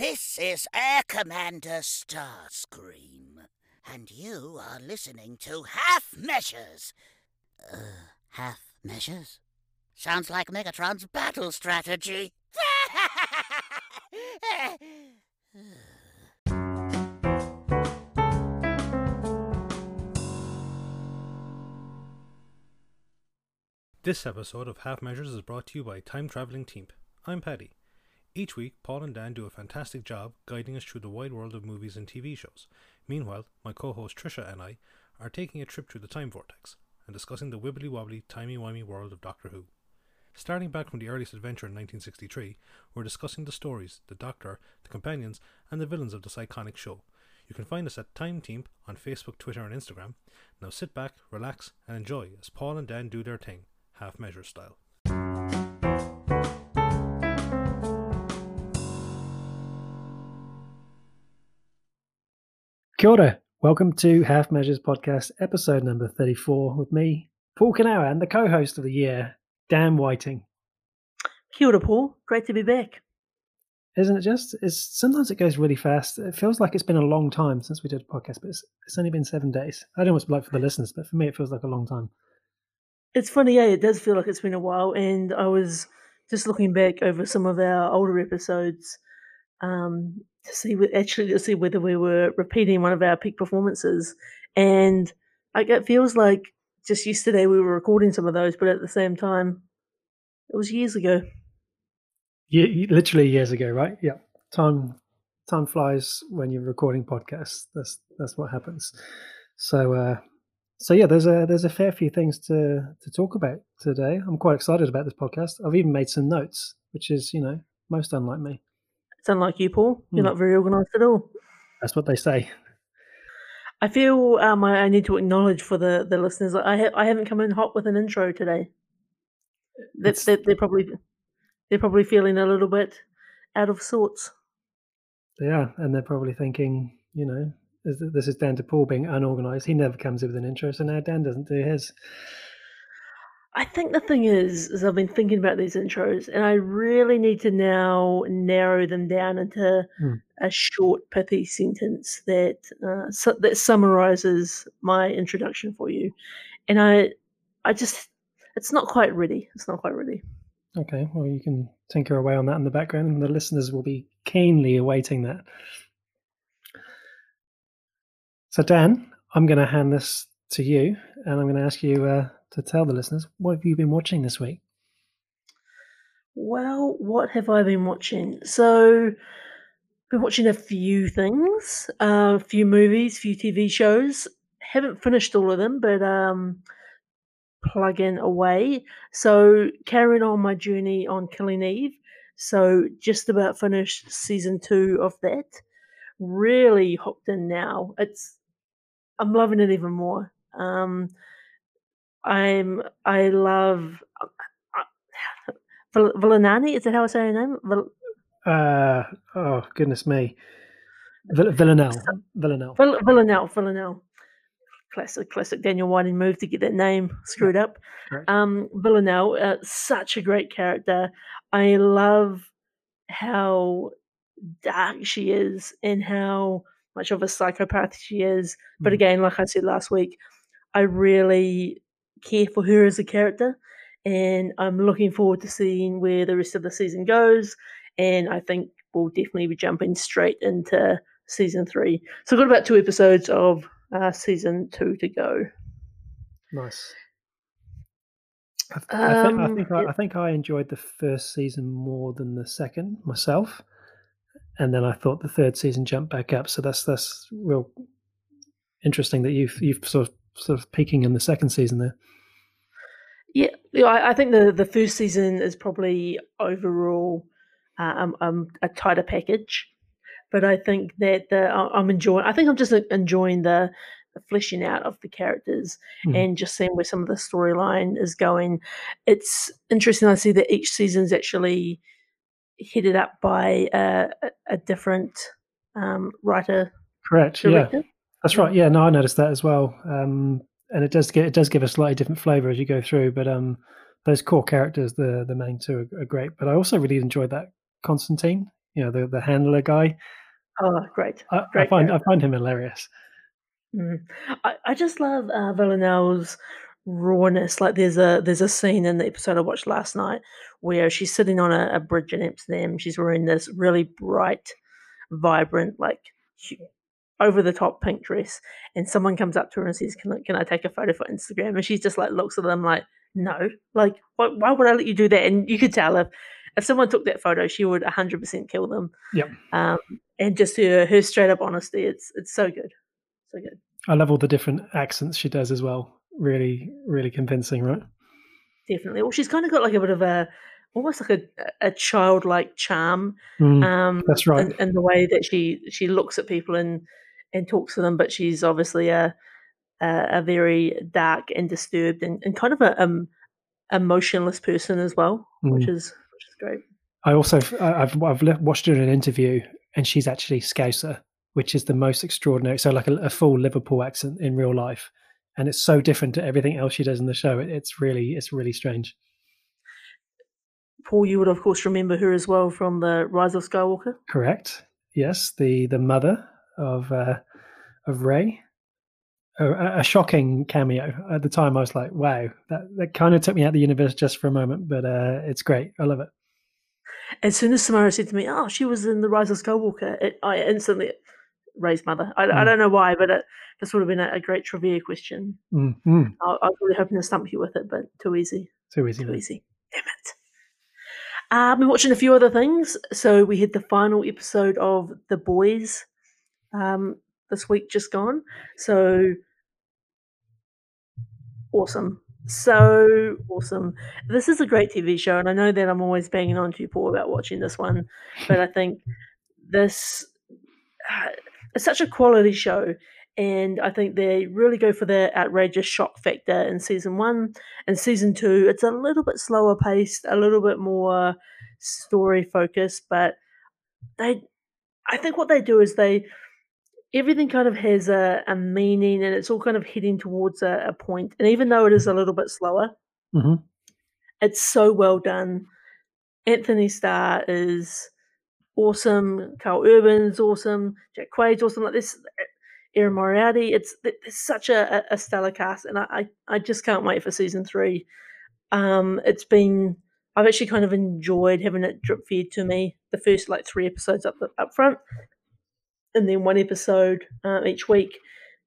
This is Air Commander Starscream, and you are listening to Half Measures. Uh, half measures? Sounds like Megatron's battle strategy. This episode of Half Measures is brought to you by Time Traveling Team. I'm Paddy. Each week, Paul and Dan do a fantastic job guiding us through the wide world of movies and TV shows. Meanwhile, my co host Trisha and I are taking a trip through the time vortex and discussing the wibbly wobbly, timey wimey world of Doctor Who. Starting back from the earliest adventure in 1963, we're discussing the stories, the Doctor, the companions, and the villains of this iconic show. You can find us at Time Team on Facebook, Twitter, and Instagram. Now sit back, relax, and enjoy as Paul and Dan do their thing, half measure style. Kia ora. Welcome to Half Measures Podcast, episode number 34, with me, Paul Canower, and the co host of the year, Dan Whiting. Kia ora, Paul. Great to be back. Isn't it just? It's, sometimes it goes really fast. It feels like it's been a long time since we did a podcast, but it's, it's only been seven days. I don't know what it's like for the listeners, but for me, it feels like a long time. It's funny, yeah, it does feel like it's been a while. And I was just looking back over some of our older episodes um, to see, actually, to see whether we were repeating one of our peak performances. And like, it feels like just yesterday we were recording some of those, but at the same time, it was years ago. Ye- literally years ago, right? Yeah. Time time flies when you're recording podcasts. That's that's what happens. So uh so yeah, there's a there's a fair few things to to talk about today. I'm quite excited about this podcast. I've even made some notes, which is, you know, most unlike me. It's unlike you, Paul. You're Hmm. not very organised at all. That's what they say. I feel um, I, I need to acknowledge for the, the listeners. I ha- I haven't come in hot with an intro today. That that they're probably they're probably feeling a little bit out of sorts. Yeah, and they're probably thinking, you know, is this is down to Paul being unorganized. He never comes in with an intro, so now Dan doesn't do his. I think the thing is, is I've been thinking about these intros, and I really need to now narrow them down into Hmm. a short, pithy sentence that uh, su- that summarizes my introduction for you. And I, I just, it's not quite ready. It's not quite ready. Okay, well, you can tinker away on that in the background, and the listeners will be keenly awaiting that. So, Dan, I'm going to hand this to you, and I'm going to ask you uh, to tell the listeners what have you been watching this week. Well, what have I been watching? So, been watching a few things, a few movies, few TV shows. Haven't finished all of them, but um, plugging away. So, carrying on my journey on Killing Eve. So, just about finished season two of that. Really hooked in now. It's I'm loving it even more. Um, I'm I love Vil- Villanani. Is that how I say her name? Vil- Uh, oh, goodness me. Vill- Villanelle. Villanelle. Vill- Villanelle. Villanelle. Classic, classic Daniel Whiting move to get that name screwed up. correct. Um, Villanelle, uh, such a great character. I love how dark she is and how much of a psychopath she is. But Mm. again, like I said last week, I really care for her as a character, and I'm looking forward to seeing where the rest of the season goes. And I think we'll definitely be jumping straight into season three. So I've got about two episodes of uh, season two to go. Nice. I, th- I, think, I, Um, think I. I think I enjoyed the first season more than the second myself, and then I thought the third season jumped back up. So that's that's real interesting that you've you've sort of sort of peaking in the second season there. Yeah, yeah, I, I think the the first season is probably overall uh, um, um, a tighter package, but I think that the I'm enjoying. I think I'm just uh, enjoying the, the fleshing out of the characters Mhm. and just seeing where some of the storyline is going. It's interesting. I see that each season is actually headed up by a, a, different um, writer Correct. Yeah, that's right. Yeah, no, I noticed that as well. Um, and it does get it does give a slightly different flavor as you go through. But um, those core characters, the the main two, are, are great. But I also really enjoyed that Constantine. you know, the the handler guy. Oh, great! I, I find I find him hilarious. Mm. I, I just love uh, Villanelle's rawness. Like there's a there's a scene in the episode I watched last night where she's sitting on a, a bridge in Amsterdam. She's wearing this really bright, vibrant, like over the top pink dress, and someone comes up to her and says, "Can I, can I take a photo for Instagram?" And she's just like looks at them like, "No, like why, why would I let you do that?" And you could tell if if someone took that photo, she would 100% kill them. Yeah. Um, and just her her straight up honesty, it's it's so good, so good. I love all the different accents she does as well. Really, really convincing, right? Definitely. Well, she's kind of got like a bit of a almost like a a childlike charm. Mm, Um, that's right. in, in the way that she she looks at people and and talks to them, but she's obviously a a, a very dark and disturbed and, and kind of a um, emotionless person as well, which Mm. is which is great. I also I've I've watched her in an interview, and she's actually Scouser, which is the most extraordinary. So like a, a full Liverpool accent in real life, and it's so different to everything else she does in the show. It, it's really it's really strange. Paul, you would of course remember her as well from the Rise of Skywalker. Correct. Yes, the the mother of uh, of Rey. A, a- shocking cameo at the time. I was like, "Wow, that that kind of took me out of the universe just for a moment." But uh, it's great. I love it. As soon as Samara said to me, "Oh, she was in the Rise of Skywalker," it, I instantly Rey's mother. I, I Mm. don't know why, but it, this would have been a, a great trivia question. Mm, mm, I, I was really hoping to stump you with it, but too easy. too easy. Too easy. Damn it. Uh, I've been watching a few other things. So we had the final episode of The Boys um, this week just gone. So awesome. So awesome. This is a great TV show, and I know that I'm always banging on to you, Paul, about watching this one, but I think this it's such a quality show. And I think they really go for the outrageous shock factor in season one. And season two, it's a little bit slower paced, a little bit more story focused, but they I think what they do is they everything kind of has a, a meaning and it's all kind of heading towards a, a point. And even though it is a little bit slower, hmm it's so well done. Anthony Starr is awesome. Karl Urban's awesome. Jack Quaid's awesome. Like this, Erin Moriarty. It's it's such a, a stellar cast, and I, I I just can't wait for season three. Um, it's been I've actually kind of enjoyed having it drip feed to me the first like three episodes up the, up front, and then one episode um, each week.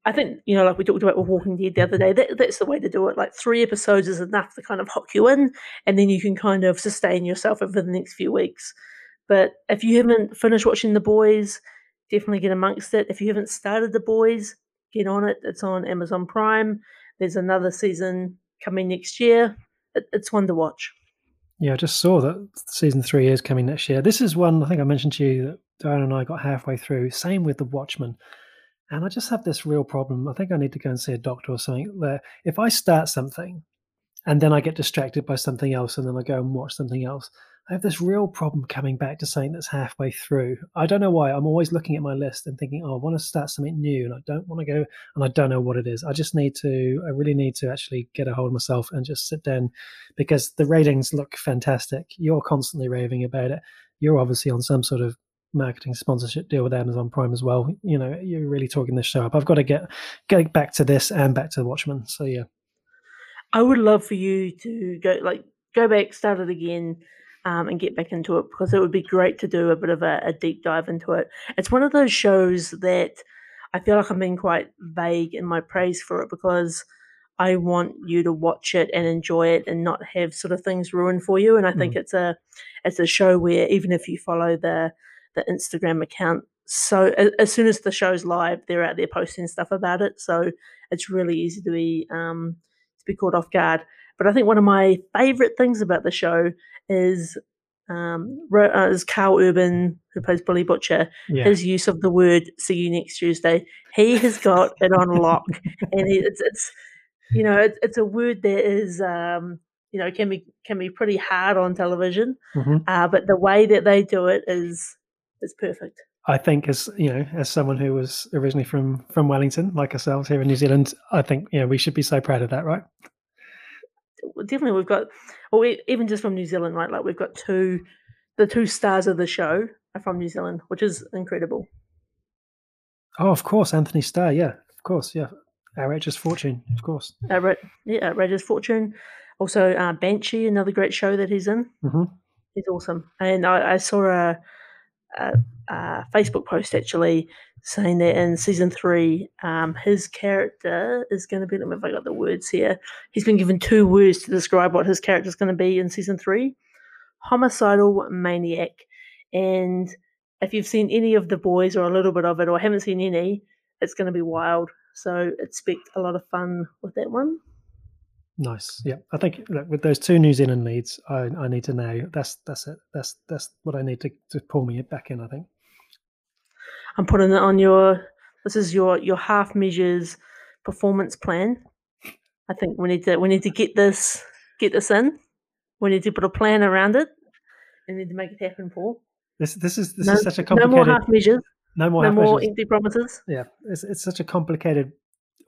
I think you know, like we talked about with Walking Dead the other day, that, that's the way to do it. Like three episodes is enough to kind of hook you in, and then you can kind of sustain yourself over the next few weeks. But if you haven't finished watching The Boys, definitely get amongst it. If you haven't started The Boys, get on it. It's on Amazon Prime. There's another season coming next year. It, it's one to watch. Yeah, I just saw that season three is coming next year. This is one I think I mentioned to you that Diane and I got halfway through. Same with The Watchmen. And I just have this real problem. I think I need to go and see a doctor or something. Where if I start something and then I get distracted by something else and then I go and watch something else, I have this real problem coming back to something that's halfway through. I don't know why. I'm always looking at my list and thinking, oh, I want to start something new and I don't want to go and I don't know what it is. I just need to, I really need to actually get a hold of myself and just sit down because the ratings look fantastic. You're constantly raving about it. You're obviously on some sort of marketing sponsorship deal with Amazon Prime as well. You know, you're really talking this show up. I've got to get get back to this and back to the Watchmen. So yeah, I would love for you to go like go back, start it again, um, and get back into it because it would be great to do a bit of a, a deep dive into it. It's one of those shows that I feel like I'm being quite vague in my praise for it because I want you to watch it and enjoy it and not have sort of things ruined for you. And I think it's a it's a show where even if you follow the the Instagram account, so as soon as the show's live, they're out there posting stuff about it. So it's really easy to be um, to be caught off guard. But I think one of my favorite things about the show is um, uh, is Karl Urban, who plays Billy Butcher, yeah, his use of the word "see you next Tuesday." He has got it on lock, and he, it's it's you know it's, it's a word that is um, you know can be can be pretty hard on television, hmm uh, but the way that they do it is is perfect. I think as you know, as someone who was originally from from Wellington, like ourselves here in New Zealand, I think you know we should be so proud of that, right? Definitely we've got well we, even just from new zealand right like we've got two the two stars of the show are from New Zealand, which is incredible. Oh, of course, Anthony Starr. Yeah, of course. Yeah, Outrageous Fortune. Of course. Outra- yeah, Outrageous Fortune. Also, uh, Banshee, another great show that he's in. hmm He's awesome. And I, I saw a, a, Facebook post actually saying that in season three, um, his character is going to be. Let me if I got the words here. He's been given two words to describe what his character is going to be in season three: homicidal maniac. And if you've seen any of the boys or a little bit of it, or haven't seen any, it's going to be wild. So expect a lot of fun with that one. Nice. Yeah, I think look, with those two New Zealand leads, I, I need to know. That's that's it. That's that's what I need to, to pull me back in. I think. I'm putting it on your. This is your your half measures performance plan. I think we need to we need to get this get this in. We need to put a plan around it. We need to make it happen, Paul. This this is this No, is such a complicated. no more half measures. no more No more measures. empty promises. yeah it's, it's such a complicated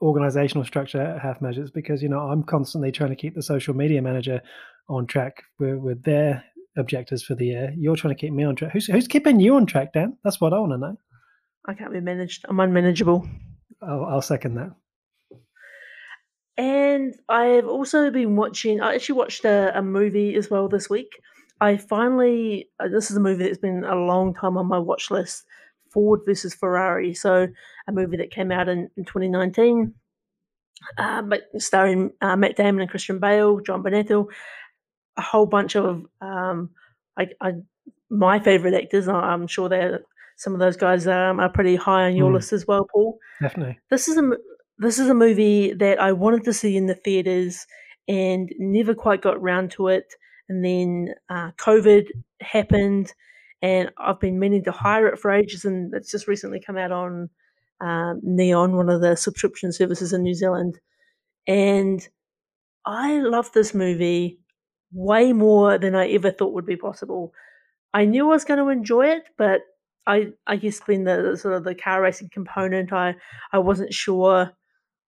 organizational structure at half measures because you know i'm constantly trying to keep the social media manager on track with, with their objectives for the year you're trying to keep me on track who's, who's keeping you on track dan that's what i want to know I can't be managed. I'm unmanageable. I'll, I'll second that And I've also been watching. I actually watched a, a movie as well this week. I finally. Uh, this is a movie that's been a long time on my watch list. Ford versus Ferrari. So a movie that came out in, in 2019, uh, but starring uh, Matt Damon and Christian Bale, John Bonetto, a whole bunch of um, I, I my favorite actors. I'm sure that some of those guys um, are pretty high on your Mm. list as well, Paul definitely this is a this is a movie that I wanted to see in the theaters and never quite got round to it. And then uh, COVID happened, and I've been meaning to hire it for ages, and it's just recently come out on um, Neon, one of the subscription services in New Zealand. And I love this movie way more than I ever thought would be possible. I knew I was going to enjoy it, but I I guess being the the sort of the car racing component, I I wasn't sure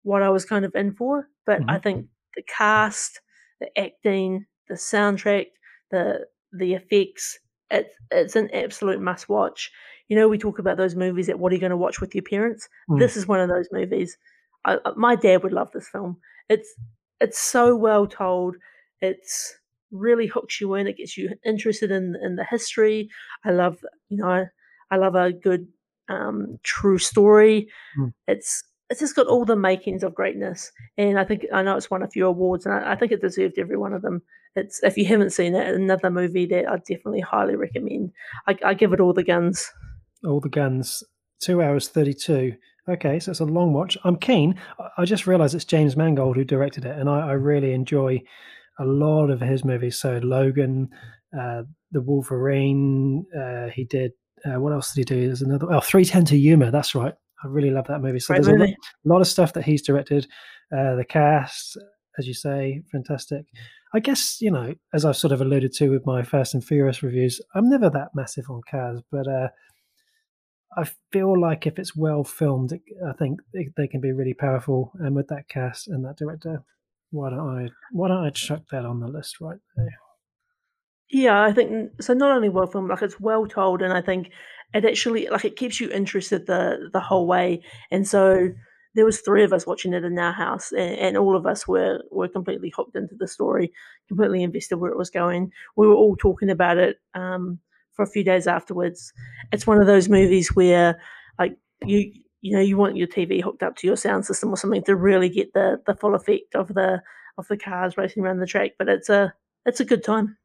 what I was kind of in for. But I Mhm. think the cast, the acting, the soundtrack, the the effects, it's it's an absolute must watch. You know, we talk about those movies that what are you going to watch with your parents? Mm. This is one of those movies. I, I- my dad would love this film. It's it's so well told. It's really hooks you in. It gets you interested in in the history. I love you know I, I love a good um, true story. Mm. It's it's just got all the makings of greatness, and I think I know it's won a few awards, and I, I think it deserved every one of them. It's if you haven't seen it, another movie that I definitely highly recommend. I, I give it all the guns. All the guns. Two hours 32 okay so it's a long watch. I'm keen. I- just realized it's james mangold who directed it and i, I really enjoy a lot of his movies. So logan uh, the wolverine uh, he did uh, what else did he do? There's another oh 310 to Yuma. That's right. I really love that movie. So there's a lot, lot of stuff that he's directed uh, the cast as you say fantastic. I guess you know as i've sort of alluded to with my fast and furious reviews i'm never that massive on cars but uh I feel like if it's well filmed, I think they, can be really powerful. And with that cast and that director, why don't I why don't I chuck that on the list right there? Yeah, I think so. Not only well filmed, like it's well told, and I think it actually like it keeps you interested the the whole way. And so there was three of us watching it in our house, and, and all of us were were completely hooked into the story, completely invested where it was going. We were all talking about it um, for a few days afterwards. It's one of those movies where like you you know you want your TV hooked up to your sound system or something to really get the the full effect of the of the cars racing around the track. But it's a it's a good time.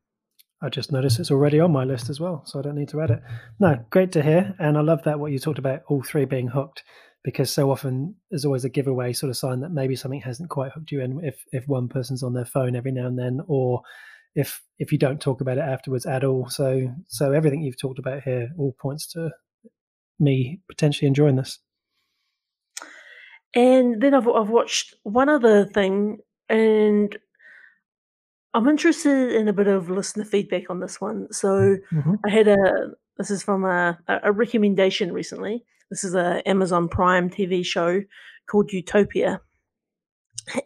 I just noticed it's already on my list as well, so I don't need to add it. No, great to hear, and I love that what you talked about all three being hooked, because so often there's always a giveaway sort of sign that maybe something hasn't quite hooked you in if if one person's on their phone every now and then, or if if you don't talk about it afterwards at all. So so everything you've talked about here all points to me potentially enjoying this. And then I've I've watched one other thing, and I'm interested in a bit of listener feedback on this one. So Mhm. I had a this is from a, a a recommendation recently. This is a Amazon Prime TV show called Utopia,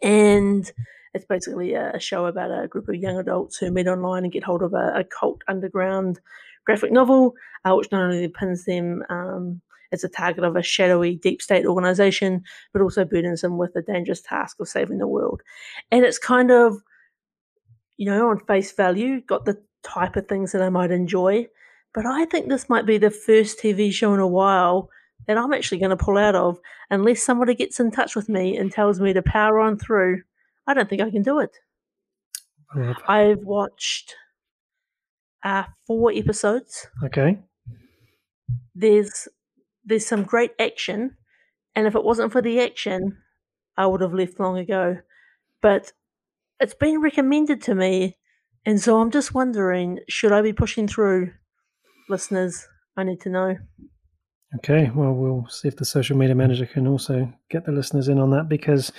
and it's basically a show about a group of young adults who meet online and get hold of a, a cult underground graphic novel, uh, which not only pins them um, as a target of a shadowy deep state organization, but also burdens them with the dangerous task of saving the world. And it's kind of, you know, on face value, got the type of things that I might enjoy. But I think this might be the first TV show in a while that I'm actually going to pull out of unless somebody gets in touch with me and tells me to power on through. I don't think I can do it. I've watched uh, four episodes. Okay. There's there's some great action, and if it wasn't for the action, I would have left long ago. But it's been recommended to me, and so I'm just wondering, should I be pushing through? Listeners, I need to know. Okay, well, we'll see if the social media manager can also get the listeners in on that because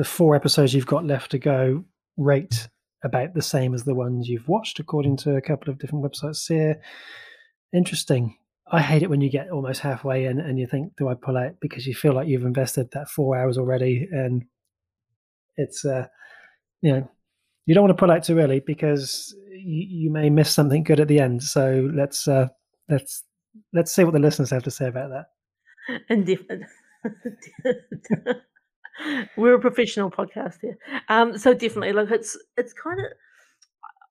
the four episodes you've got left to go rate about the same as the ones you've watched, according to a couple of different websites here. Interesting. I hate it when you get almost halfway in and you think, do I pull out? Because you feel like you've invested that four hours already. And it's, uh, you know, you don't want to pull out too early because you, you may miss something good at the end. So let's, uh, let's, let's see what the listeners have to say about that. And. We're a professional podcast here. Um, so definitely, like it's it's kind of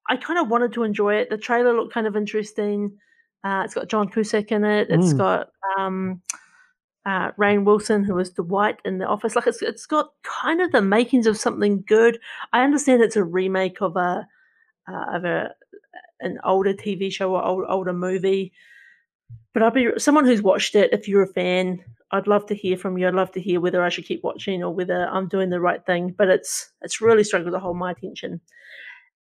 I kind of wanted to enjoy it. The trailer looked kind of interesting. Uh, it's got John Cusack in it. It's Mm. got um, uh, Rainn Wilson, who was Dwight in The Office. Like it's it's got kind of the makings of something good. I understand it's a remake of a uh, of a an older TV show or old, older movie, but I'd be someone who's watched it. If you're a fan, I'd love to hear from you. I'd love to hear whether I should keep watching or whether I'm doing the right thing. But it's it's really struggled to hold my attention.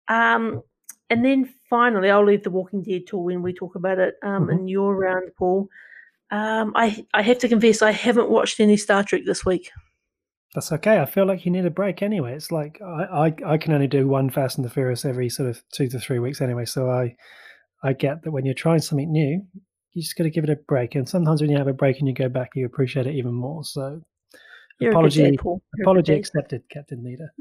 Um, and then finally, I'll leave The Walking Dead till when we talk about it um, Mhm. in your round, Paul. Um, I I have to confess, I haven't watched any Star Trek this week. That's okay. I feel like you need a break anyway. It's like I, I, I can only do one Fast and the Furious every sort of two to three weeks anyway. So I I get that when you're trying something new, you just got to give it a break. And sometimes when you have a break and you go back, you appreciate it even more. So You're apology dad, Paul. You're a good apology accepted, Captain Leader.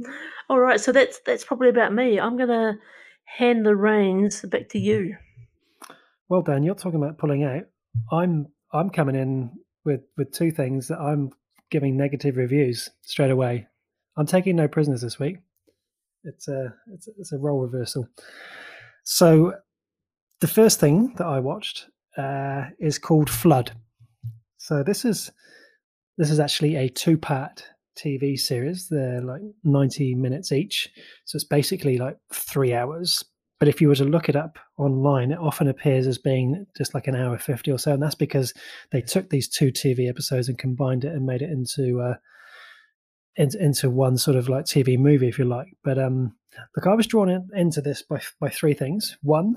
All right, so that's that's probably about me. I'm gonna hand the reins back to you. Mm-hmm. Well, Dan, you're talking about pulling out. I'm I'm coming in with with two things that I'm giving negative reviews straight away. I'm taking no prisoners this week. It's a it's, a- it's a role reversal. So the first thing that I watched uh, is called Flood. So this is this is actually a two part TV series. They're like 90 minutes each. So it's basically like three hours. But if you were to look it up online, it often appears as being just like an hour 50 or so. And that's because they took these two TV episodes and combined it and made it into uh, into, into one sort of like TV movie, if you like. But um, look, I was drawn in, into this by by three things. One,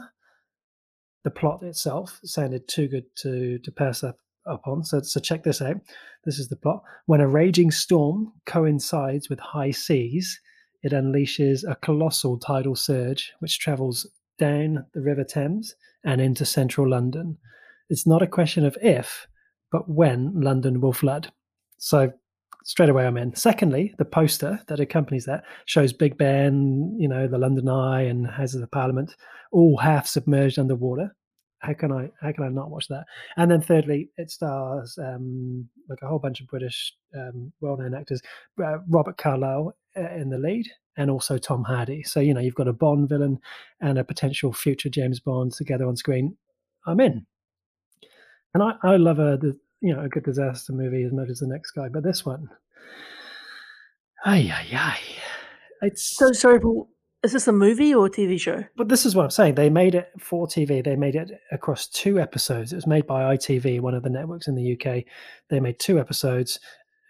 the plot itself sounded too good to to pass up upon. So so check this out. This is the plot. When a raging storm coincides with high seas, it unleashes a colossal tidal surge which travels down the River Thames and into central London. It's not a question of if, but when London will flood. So straight away I'm in. Secondly, the poster that accompanies that shows Big Ben, you know, the London Eye and Houses of Parliament, all half submerged underwater. How can I how can I not watch that? And then thirdly, it stars um, like a whole bunch of British um, well-known actors. Uh, Robert Carlyle uh, in the lead, and also Tom Hardy. So you know you've got a Bond villain and a potential future James Bond together on screen. I'm in, and I, I love a the, you know a good disaster movie as much as the next guy, but this one, ay ay ay, it's So sorry, Paul. Is this a movie or a TV show? but this is what I'm saying. They made it for TV. They made it across two episodes. It was made by ITV, one of the networks in the UK. They made two episodes.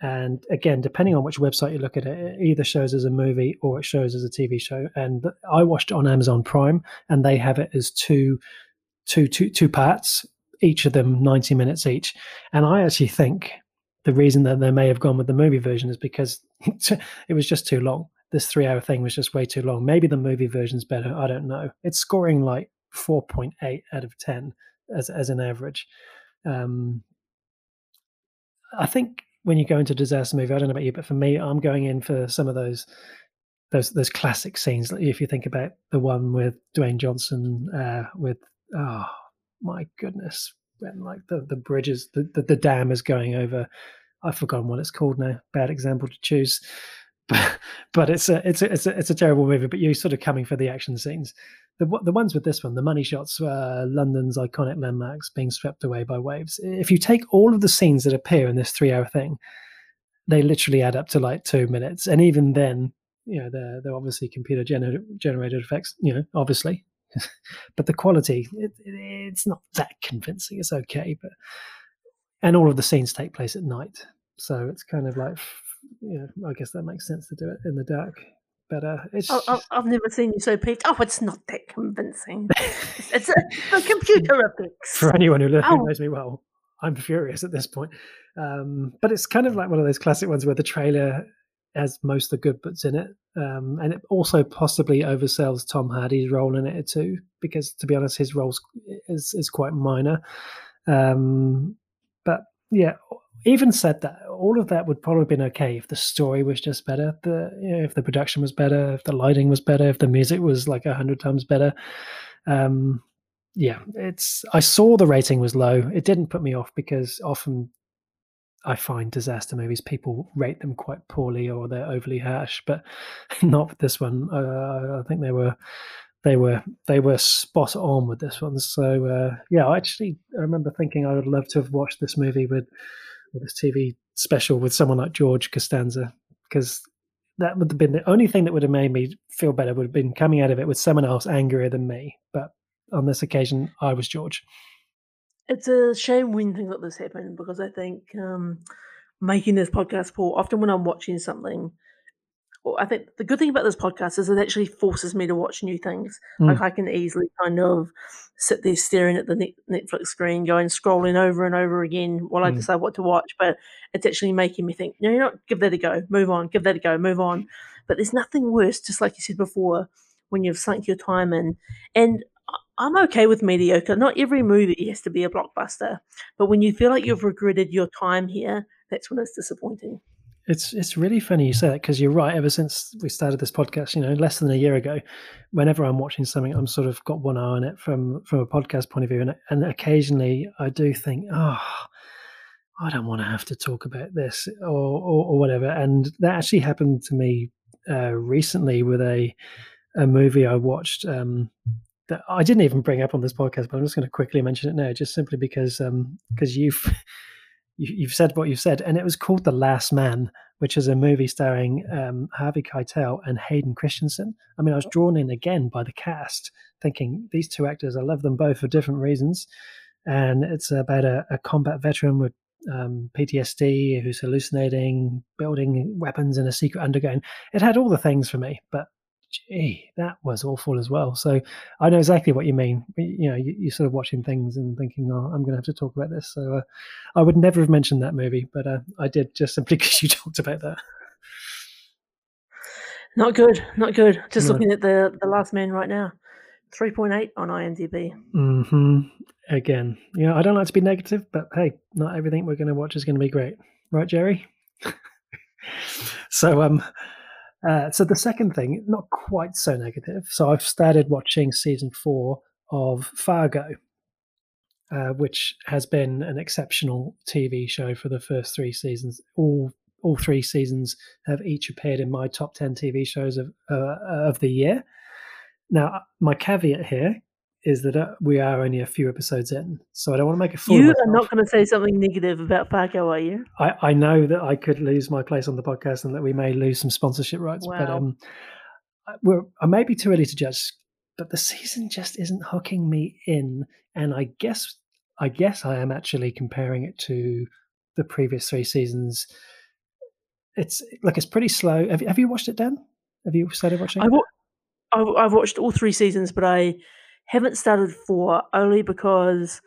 And again, depending on which website you look at it, it either shows as a movie or it shows as a TV show. And I watched it on Amazon Prime, and they have it as two, two, two, two parts, each of them 90 minutes each. And I actually think the reason that they may have gone with the movie version is because it was just too long this three hour thing was just way too long. Maybe the movie version's better. I don't know. It's scoring like 4.8 out of 10 as, as an average. Um, I think when you go into disaster movie, I don't know about you, but for me, I'm going in for some of those those those classic scenes. If you think about the one with Dwayne Johnson uh, with oh my goodness, when like the the bridges, the, the the dam is going over. I've forgotten what it's called now. Bad example to choose, but but it's a it's a it's a it's a terrible movie. But you're sort of coming for the action scenes. The the ones with this one, the money shots, uh, London's iconic landmarks being swept away by waves. If you take all of the scenes that appear in this three hour thing, they literally add up to like two minutes, and even then, you know, they're they're obviously computer gener- generated effects. You know, obviously, but the quality it, it, it's not that convincing. It's okay, but and all of the scenes take place at night, so it's kind of like you know, I guess that makes sense to do it in the dark. But uh, it's Oh, I've, I've never seen you so peaked. Oh, it's not that convincing. it's a, a computer effects. for anyone who, who Oh. knows me well, I'm furious at this point. Um, but it's kind of like one of those classic ones where the trailer has most of the good bits in it, um, and it also possibly oversells Tom Hardy's role in it too. Because to be honest, his role is is quite minor. Um, but yeah, even said that, all of that would probably have been okay if the story was just better, the you know, if the production was better, if the lighting was better, if the music was like a hundred times better. Um, yeah, it's. I saw the rating was low. It didn't put me off because often I find disaster movies people rate them quite poorly or they're overly harsh, but not with this one. Uh, I think they were they were they were spot on with this one. So uh, yeah, I actually I remember thinking I would love to have watched this movie with, with this TV special with someone like George Costanza because that would have been the only thing that would have made me feel better would have been coming out of it with someone else angrier than me. But on this occasion, I was George. It's a shame when things like this happen because I think um, making this podcast, Paul, often when I'm watching something, well, I think the good thing about this podcast is it actually forces me to watch new things. Like I can easily kind of sit there staring at the Net- Netflix screen, going scrolling over and over again while I Mm. decide what to watch. But it's actually making me think, no, you know, what? give that a go, move on, give that a go, move on. But there's nothing worse, just like you said before, when you've sunk your time in. And I'm okay with mediocre. Not every movie has to be a blockbuster, but when you feel like you've regretted your time here, that's when it's disappointing. It's it's really funny you say that because you're right. Ever since we started this podcast, you know, less than a year ago, whenever I'm watching something, I'm sort of got one eye on it from from a podcast point of view, and and occasionally I do think, oh, I don't want to have to talk about this or or, or whatever. And that actually happened to me uh, recently with a a movie I watched. Um, that I didn't even bring up on this podcast, but I'm just going to quickly mention it now, just simply because um, because you've you, you've said what you've said, and it was called The Last Man, which is a movie starring um, Harvey Keitel and Hayden Christensen. I mean, I was drawn in again by the cast, thinking these two actors, I love them both for different reasons, and it's about a, a combat veteran with um, PTSD who's hallucinating, building weapons in a secret underground. It had all the things for me, but gee, that was awful as well. So I know exactly what you mean. You know, you, you're sort of watching things and thinking, "Oh, I'm going to have to talk about this." So uh, I would never have mentioned that movie, but uh, I did just simply because you talked about that. Not good, not good. Just No. looking at the the last man right now, three point eight on IMDb. hmm Again, you know, I don't like to be negative, but hey, not everything we're going to watch is going to be great, right, Jerry? so, um, uh, so the second thing, not quite so negative. So I've started watching season four of Fargo, uh, which has been an exceptional TV show for the first three seasons. All all three seasons have each appeared in my top ten TV shows of uh, of the year. Now, my caveat here is that uh, we are only a few episodes in, so I don't want to make a fool. You are not going to say something negative about Fargo, are you? I, I know that I could lose my place on the podcast and that we may lose some sponsorship rights, but um, I- we're, I may be too early to judge. But the season just isn't hooking me in, and I guess I guess I am actually comparing it to the previous three seasons. It's like it's pretty slow. Have you, have you watched it, Dan? Have you started watching? I it? wa- I've, I've watched all three seasons, but I haven't started four only because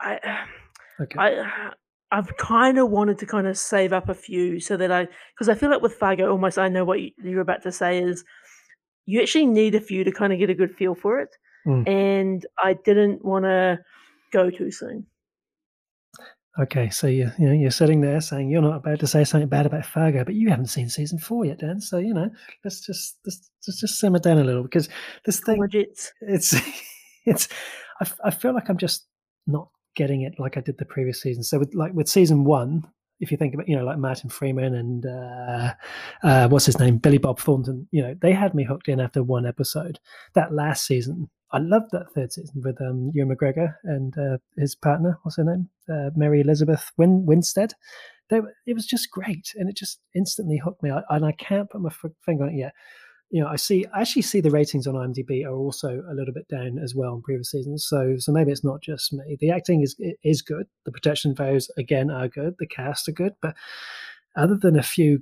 I okay. I I've kind of wanted to kind of save up a few so that I because I feel like with Fargo, almost I know what you, you're about to say is you actually need a few to kind of get a good feel for it, Mm. and I didn't want to go too soon. Okay, so you you know you're sitting there saying you're not about to say something bad about Fargo, but you haven't seen season four yet, Dan. So you know let's just let's, let's just simmer down a little because this thing Legit. it's it's I, I feel like I'm just not getting it like I did the previous season. So with like with season one, if you think about you know like Martin Freeman and uh, uh, what's his name Billy Bob Thornton, you know they had me hooked in after one episode. That last season, I loved that third season with um, Ewan McGregor and uh, his partner, what's her name, uh, Mary Elizabeth Win- Winstead. They, it was just great, and it just instantly hooked me. I, and I can't put my finger on it yet. You know, I see. I actually see the ratings on IMDb are also a little bit down as well in previous seasons. So, so maybe it's not just me. The acting is is good. The protection values again are good. The cast are good, but other than a few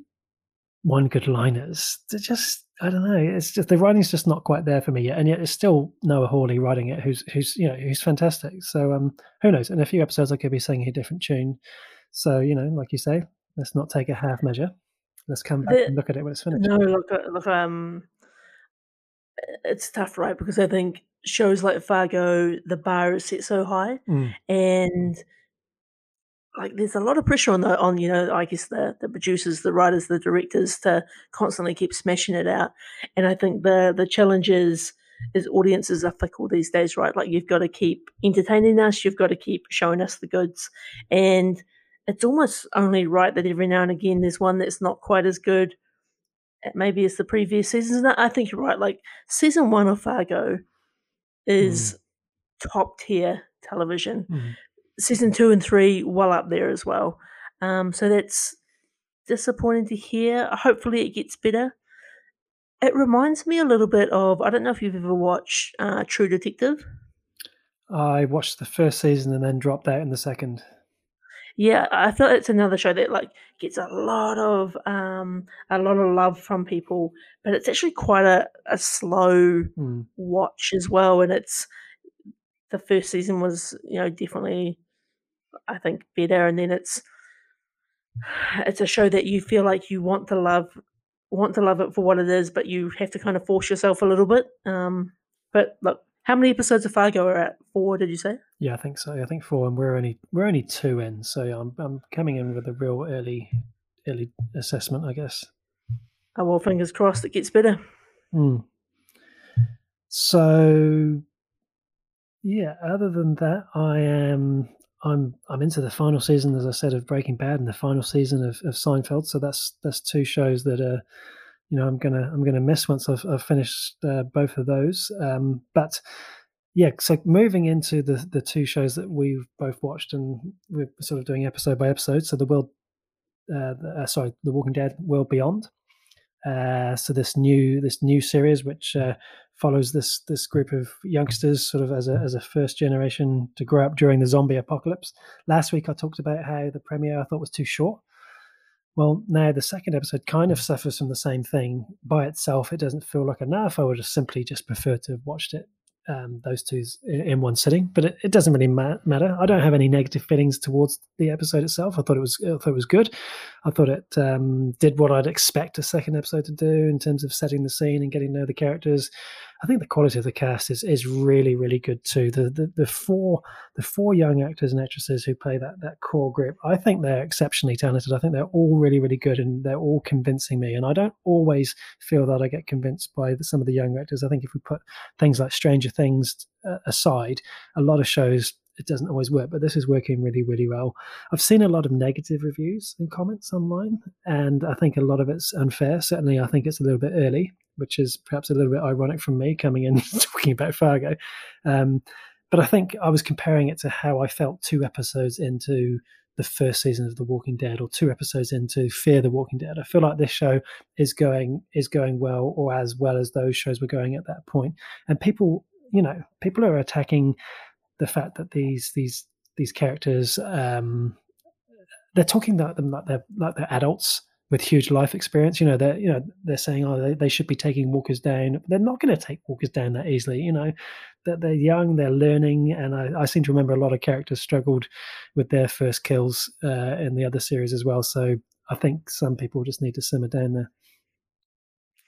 one good liners, they're just I don't know. It's just the writing's just not quite there for me yet, and yet it's still Noah Hawley writing it, who's who's you know who's fantastic. So um, who knows? In a few episodes, I could be singing a different tune. So you know, like you say, let's not take a half measure. Let's come back The- and look at it when it's finished. No, look, look, um, it's tough, right? Because I think shows like Fargo, the bar is set so high, Mm. and like there's a lot of pressure on the on you know I guess the the producers, the writers, the directors to constantly keep smashing it out. And I think the the challenge is is audiences are fickle these days, right? Like you've got to keep entertaining us, you've got to keep showing us the goods, and it's almost only right that every now and again there's one that's not quite as good. uh, Maybe as the previous seasons. And I think you're right. Like season one of Fargo is top tier television Mm. Season two and three well up there as well. Um, so that's disappointing to hear. Hopefully, it gets better. It reminds me a little bit of I don't know if you've ever watched uh, True Detective. I watched the first season and then dropped out in the second. Yeah, I feel it's another show that like gets a lot of um, a lot of love from people, but it's actually quite a, a slow Mm. watch as well. And it's the first season was you know definitely I think better, and then it's it's a show that you feel like you want to love want to love it for what it is, but you have to kind of force yourself a little bit. Um, but look, how many episodes of Fargo are at? Four, did you say? Yeah, I think so. I think four, and we're only we're only two in, so I'm I'm coming in with a real early early assessment, I guess. Oh well, fingers crossed it gets better. Mm. So, yeah. Other than that, I am I'm I'm into the final season, as I said, of Breaking Bad, and the final season of, of Seinfeld. So that's that's two shows that are, you know, I'm gonna I'm gonna miss once I've, I've finished uh, both of those. Um, but yeah, so moving into the the two shows that we've both watched, and we're sort of doing episode by episode. So the world, uh, uh, sorry, the Walking Dead World Beyond. Uh, so this new this new series, which uh, follows this this group of youngsters, sort of as a as a first generation to grow up during the zombie apocalypse. Last week I talked about how the premiere I thought was too short. Well, now the second episode kind of suffers from the same thing. By itself, it doesn't feel like enough. I would have simply just preferred to have watched it um, those two in, one sitting, but it, it doesn't really ma- matter. I don't have any negative feelings towards the episode itself. I thought it was I thought it was good. I thought it um, did what I'd expect a second episode to do in terms of setting the scene and getting to know the characters. I think the quality of the cast is is really really good too. The the, the four the four young actors and actresses who play that that core group, I think they're exceptionally talented. I think they're all really really good and they're all convincing me. And I don't always feel that I get convinced by the, some of the young actors. I think if we put things like Stranger Things uh, aside, a lot of shows it doesn't always work, but this is working really, really well. I've seen a lot of negative reviews and comments online, and I think a lot of it's unfair. Certainly, I think it's a little bit early, which is perhaps a little bit ironic from me coming in talking about Fargo. Um, but I think I was comparing it to how I felt two episodes into the first season of The Walking Dead, or two episodes into Fear the Walking Dead. I feel like this show is going is going well, or as well as those shows were going at that point. And people, you know, people are attacking the fact that these these these characters um, they're talking about them like they're like they're adults with huge life experience. You know, they're you know they're saying oh they, they should be taking walkers down. They're not going to take walkers down that easily. You know, that they're young, they're learning, and I, I seem to remember a lot of characters struggled with their first kills uh, in the other series as well. So I think some people just need to simmer down there.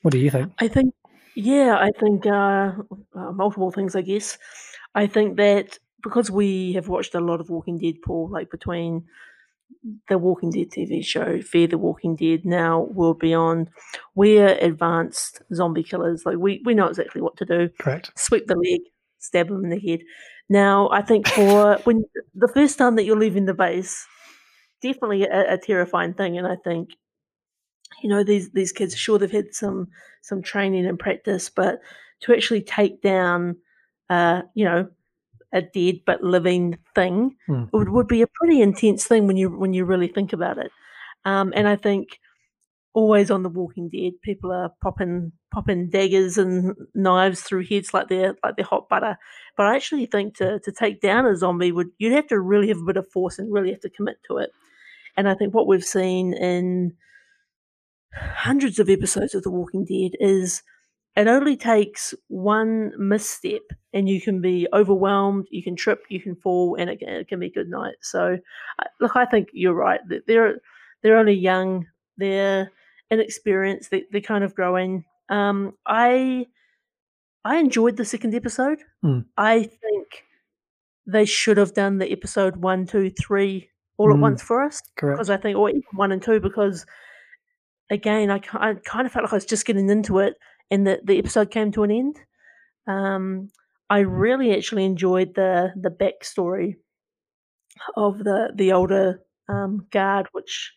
What do you think? I think, yeah, I think uh, uh, multiple things. I guess I think that because we have watched a lot of Walking Dead, Paul, like between the Walking Dead TV show, Fear the Walking Dead, now World Beyond, we're advanced zombie killers. Like we, we know exactly what to do. Correct. Sweep the leg, stab them in the head. Now, I think for when the first time that you're leaving the base, definitely a, a terrifying thing. And I think, you know, these these kids, sure they've had some some training and practice, but to actually take down, uh, you know, a dead but living thing Mm. would, would be a pretty intense thing when you when you really think about it. Um, and I think always on The Walking Dead, people are popping popping daggers and knives through heads like they're like they're hot butter. But I actually think to to take down a zombie would you'd have to really have a bit of force and really have to commit to it. And I think what we've seen in hundreds of episodes of The Walking Dead is it only takes one misstep and you can be overwhelmed, you can trip, you can fall, and it, can- it can be good night. So, look, I think you're right. that They're they're only young, they're inexperienced, they, they're kind of growing. Um, I I enjoyed the second episode. Mm. I think they should have done the episode one, two, three all at Mm. once for us Correct. because I think, or even one and two, because again, I, I kind of felt like I was just getting into it, and the the episode came to an end. Um, I really actually enjoyed the the backstory of the the older um, guard, which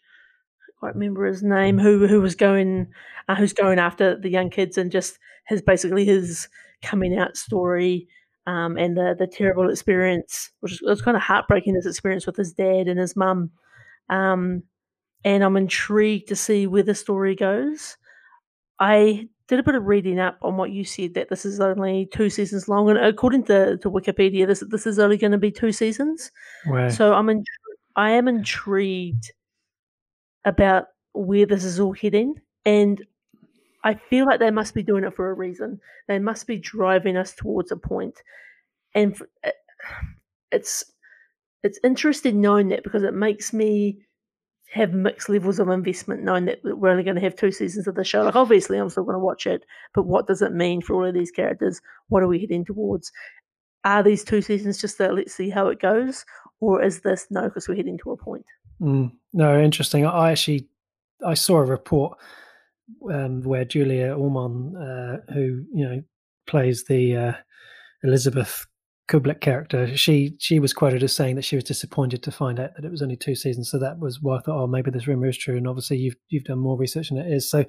I can't remember his name, who who was going, uh, who's going after the young kids, and just his basically his coming out story. Um, and the the terrible experience, which was, was kind of heartbreaking, his experience with his dad and his mum. Um, and I'm intrigued to see where the story goes. I did a bit of reading up on what you said that this is only two seasons long, and according to, to Wikipedia, this this is only going to be two seasons. Where So I'm in, I am intrigued about where this is all heading, and I feel like they must be doing it for a reason. They must be driving us towards a point, and eh, it's it's interesting knowing that because it makes me have mixed levels of investment knowing that we're only going to have two seasons of the show. Like obviously I'm still going to watch it, but what does it mean for all of these characters? What are we heading towards? Are these two seasons just a let's see how it goes, or is this no because we're heading to a point? Mm, no, interesting. I actually I saw a report um, where Julia Ormond, uh, who you know plays the uh, Elizabeth Kublek character, she she was quoted as saying that she was disappointed to find out that it was only two seasons. So that was why I thought, oh, maybe this rumor is true. And obviously, you've you've done more research than it is. So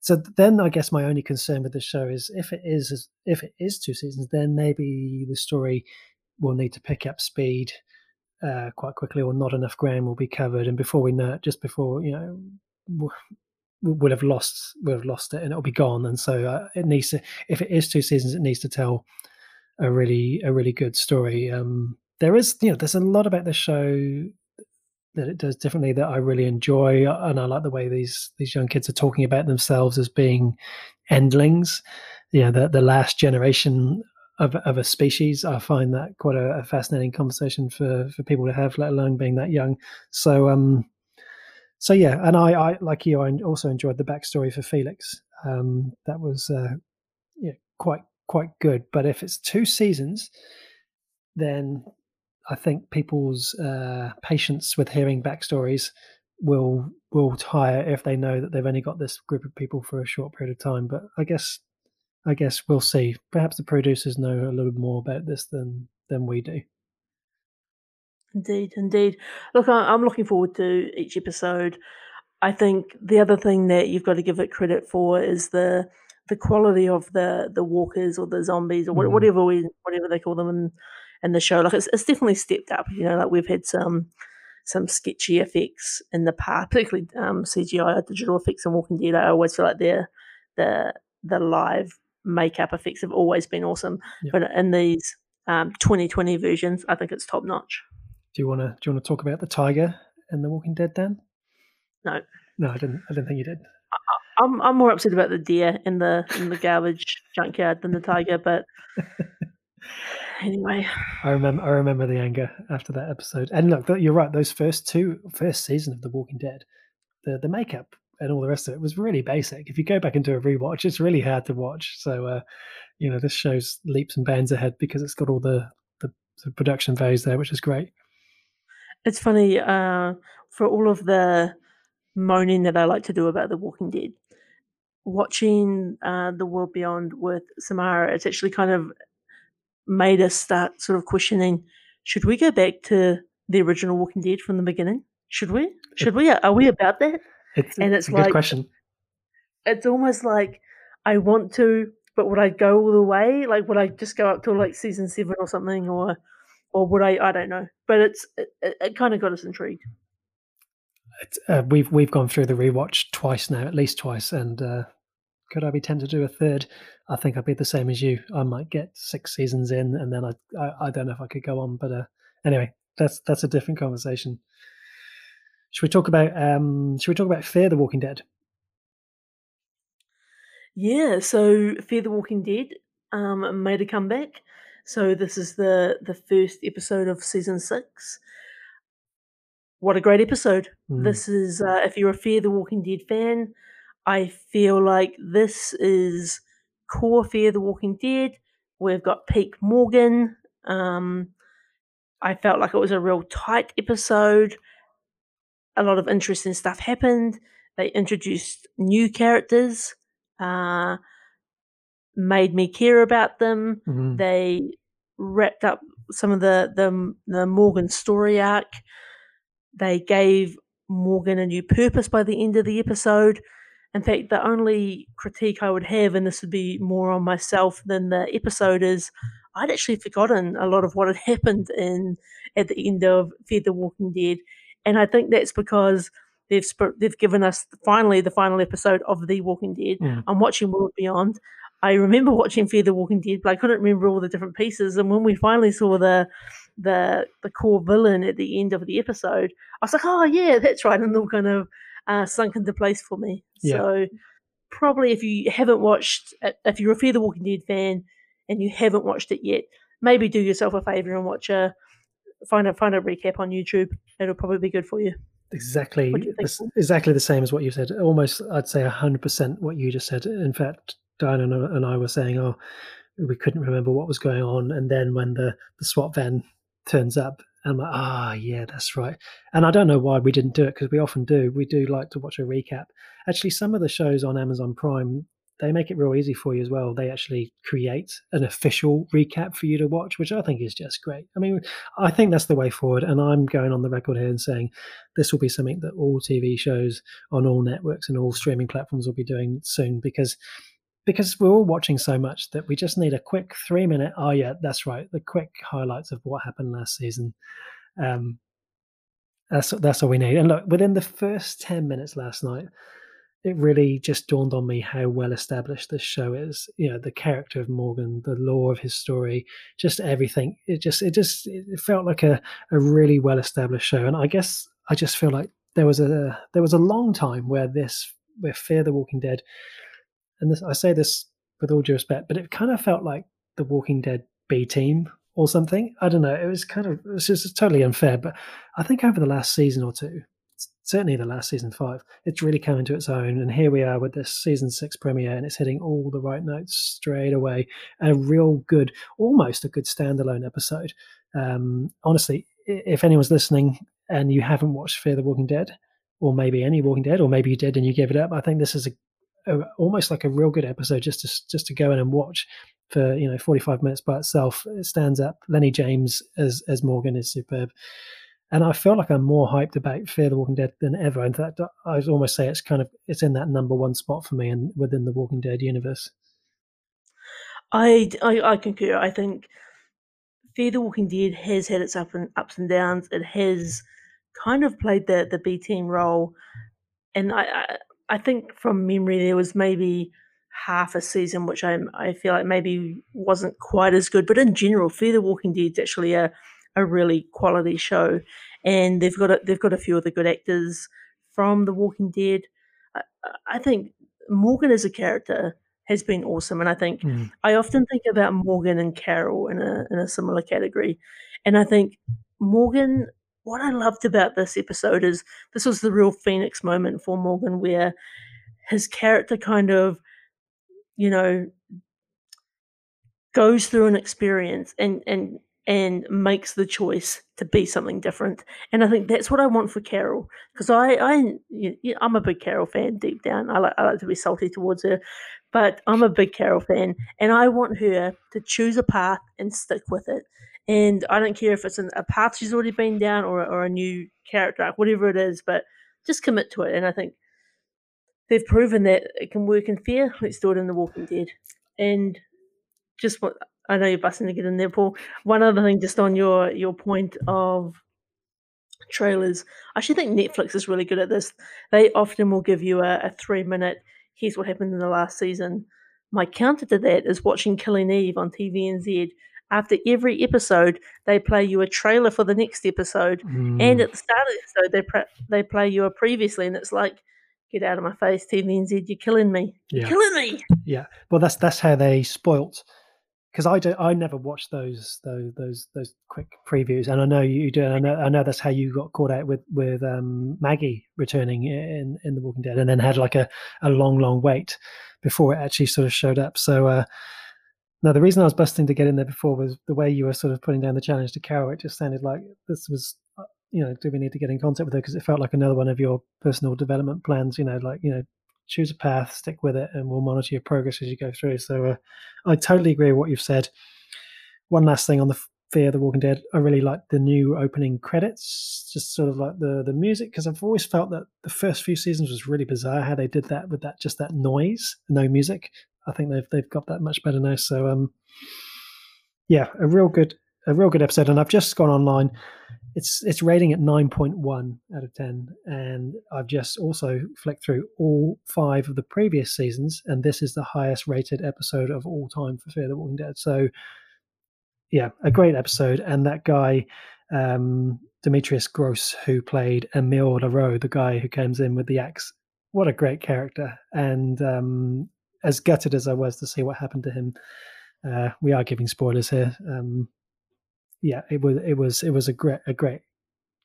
so then I guess my only concern with the show is if it is if it is two seasons, then maybe the story will need to pick up speed uh, quite quickly, or not enough ground will be covered, and before we know it, just before you know, we'll have lost we'll have lost it, and it'll be gone. And so uh, it needs to, if it is two seasons, it needs to tell a really a really good story. Um, there is you know there's a lot about the show that it does differently that I really enjoy, and I like the way these these young kids are talking about themselves as being endlings. You know, the the last generation of of a species. I find that quite a, a fascinating conversation for for people to have, let alone being that young. So um, so yeah, and I I like you, I also enjoyed the backstory for Felix. Um, that was uh, yeah quite quite good. But if it's two seasons, then I think people's uh, patience with hearing backstories will will tire if they know that they've only got this group of people for a short period of time. But I guess I guess we'll see. Perhaps the producers know a little more about this than than we do. Indeed, indeed. Look, I'm looking forward to each episode. I think the other thing that you've got to give it credit for is the the quality of the the walkers or the zombies or Mhm. whatever we whatever they call them in in the show. Like it's it's definitely stepped up. You know, like we've had some some sketchy effects in the past, particularly um, CGI or digital effects in Walking Dead. I always feel like they're the the live makeup effects have always been awesome, Yeah. but in these um, 2020 versions, I think it's top notch. Do you want to do you want to talk about the tiger in The Walking Dead, Dan? No. No, I didn't. I didn't think you did. I'm I'm more upset about the deer in the in the garbage junkyard than the tiger, but anyway, I remember. I remember the anger after that episode. And look, you're right. Those first two, first season of The Walking Dead, the the makeup and all the rest of it was really basic. If you go back into a rewatch, it's really hard to watch. So, uh, you know, this show's leaps and bounds ahead because it's got all the the the production values there, which is great. It's funny uh, for all of the moaning that I like to do about The Walking Dead. Watching uh, The World Beyond with Samara, it's actually kind of made us start sort of questioning: Should we go back to the original Walking Dead from the beginning? Should we? Should we? Are we about that? It's, And it's it's a good like- question. It's almost like I want to, but would I go all the way? Like, would I just go up to like season seven or something, or, or would I? I don't know. But it's it, it, it kind of got us intrigued. Uh, we've we've gone through the rewatch twice now, at least twice, and uh, could I be tempted to do a third? I think I'd be the same as you. I might get six seasons in, and then I I, I don't know if I could go on. But uh, anyway, that's that's a different conversation. Should we talk about um? Should we talk about Fear the Walking Dead? Yeah, so Fear the Walking Dead um, made a comeback. So this is the the first episode of season six. What a great episode! Mm. This is uh, if you're a Fear the Walking Dead fan, I feel like this is core Fear the Walking Dead. We've got peak Morgan. Um, I felt like it was a real tight episode. A lot of interesting stuff happened. They introduced new characters, uh, made me care about them. Mhm. They wrapped up some of the the, the Morgan story arc. They gave Morgan a new purpose by the end of the episode. In fact, the only critique I would have, and this would be more on myself than the episode, is I'd actually forgotten a lot of what had happened in at the end of Fear the Walking Dead, and I think that's because they've sp- they've given us finally the final episode of The Walking Dead. Mm. I'm watching World Beyond. I remember watching Fear the Walking Dead, but I couldn't remember all the different pieces. And when we finally saw the the the core villain at the end of the episode, I was like, "Oh yeah, that's right," and it all kind of uh, sunk into place for me. Yeah. So probably if you haven't watched, uh, if you're a Fear the Walking Dead fan and you haven't watched it yet, maybe do yourself a favor and watch a find a find a recap on YouTube. It'll probably be good for you. exactly you think, the- Paul? exactly the same as what you said. Almost, I'd say hundred percent what you just said. In fact, Diana and I- and were saying, "Oh, we couldn't remember what was going on," and then when the the SWAT van turns up, I'm like, "Ah, yeah, that's right." And I don't know why we didn't do it because we often do. We do like to watch a recap. Actually, some of the shows on Amazon Prime. They make it real easy for you as well. They actually create an official recap for you to watch, which I think is just great. I mean, I think that's the way forward. And I'm going on the record here and saying this will be something that all TV shows on all networks and all streaming platforms will be doing soon because because we're all watching so much that we just need a quick three minute oh yeah that's right the quick highlights of what happened last season. Um that's that's all we need. And look within the first 10 minutes last night it really just dawned on me how well established this show is. You know the character of morgan the lore of his story just everything. It just it just it felt like a, a really well established show. And i guess i just feel like there was a there was a long time where this where fear the walking dead and this i say this with all due respect but it kind of felt like the walking dead b team or something. I don't know it was kind of it was just totally unfair but i think over the last season or two certainly the last season five it's really come into its own and here we are with this season six premiere and it's hitting all the right notes straight away. A real good almost a good standalone episode. Um, honestly if anyone's listening and you haven't watched fear the walking dead or maybe any walking dead or maybe you did and you gave it up i think this is a, a almost like a real good episode just to just to go in and watch for you know 45 minutes by itself it stands up lennie james as as morgan is superb and I feel like I'm more hyped about Fear the Walking Dead than ever. In fact, I would almost say it's kind of it's in that number one spot for me and within the Walking Dead universe. I, I I concur. I think Fear the Walking Dead has had its up and ups and downs. It has kind of played the the B team role, and I, I I think from memory there was maybe half a season which I I feel like maybe wasn't quite as good. But in general, Fear the Walking Dead is actually a a really quality show, and they've got a, they've got a few of the good actors from The Walking Dead. I, I think Morgan as a character has been awesome, and I think Mm. I often think about Morgan and Carol in a in a similar category, and I think Morgan. What I loved about this episode is this was the real phoenix moment for Morgan, where his character kind of, you know, goes through an experience and and and makes the choice to be something different. And I think that's what I want for Carol because I, I, I'm a big Carol fan deep down. I like, I like to be salty towards her, but I'm a big Carol fan, and I want her to choose a path and stick with it. And I don't care if it's a path she's already been down or, or a new character arc, whatever it is, but just commit to it. And I think they've proven that it can work in fear. Let's do it in The Walking Dead. And just what I know you're busting to get in there, Paul. One other thing, just on your your point of trailers, I actually think Netflix is really good at this. They often will give you a, a three minute. Here's what happened in the last season. My counter to that is watching Killing Eve on TVNZ. After every episode, they play you a trailer for the next episode, mm. and at the start of the episode, they pre- they play you a previously, and it's like, get out of my face, TVNZ, you're killing me, you're yeah. killing me. Yeah, well, that's that's how they spoilt because I don't, I never watch those those those those quick previews, and I know you do. I know I know that's how you got caught out with with um, Maggie returning in in The Walking Dead, and then had like a a long long wait before it actually sort of showed up. So. Uh, now, the reason I was busting to get in there before was the way you were sort of putting down the challenge to Carol. It just sounded like this was, uh, you know, do we need to get in contact with her? Because it felt like another one of your personal development plans, you know, like, you know, choose a path, stick with it, and we'll monitor your progress as you go through. So uh, I totally agree with what you've said. One last thing on the Fear of the Walking Dead, I really like the new opening credits, just sort of like the the music, because I've always felt that the first few seasons was really bizarre how they did that with that just that noise, no music. I think they've they've got that much better now. So um, yeah, a real good a real good episode. And I've just gone online. It's it's rating at 9.1 out of 10 and i've just also flicked through all five of the previous seasons. And this is the highest rated episode of all time for fear the walking dead. So yeah a great episode. And that guy um, demetrius grosse who played emile laroux the guy who comes in with the axe. What a great character. And um, as gutted as i was to see what happened to him uh, we are giving spoilers here um, yeah, it was it was it was a great a great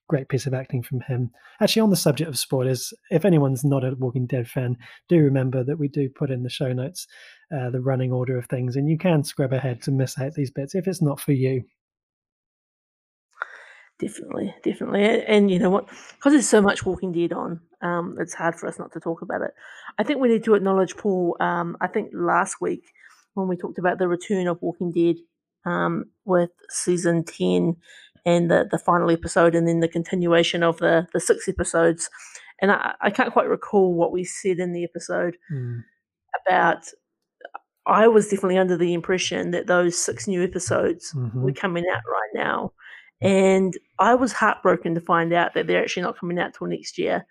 great piece of acting from him. Actually, on the subject of spoilers, if anyone's not a Walking Dead fan, do remember that we do put in the show notes uh, the running order of things, and you can scrub ahead to miss out these bits if it's not for you. Definitely, definitely, and you know what? Because there's so much Walking Dead on, um, it's hard for us not to talk about it. I think we need to acknowledge Paul. Um, I think last week when we talked about the return of Walking Dead um, with season 10 and the, the final episode and then the continuation of the, the six episodes. And I, I can't quite recall what we said in the episode mm. about. I was definitely under the impression that those six new episodes were coming out right now. And I was heartbroken to find out that they're actually not coming out till next year.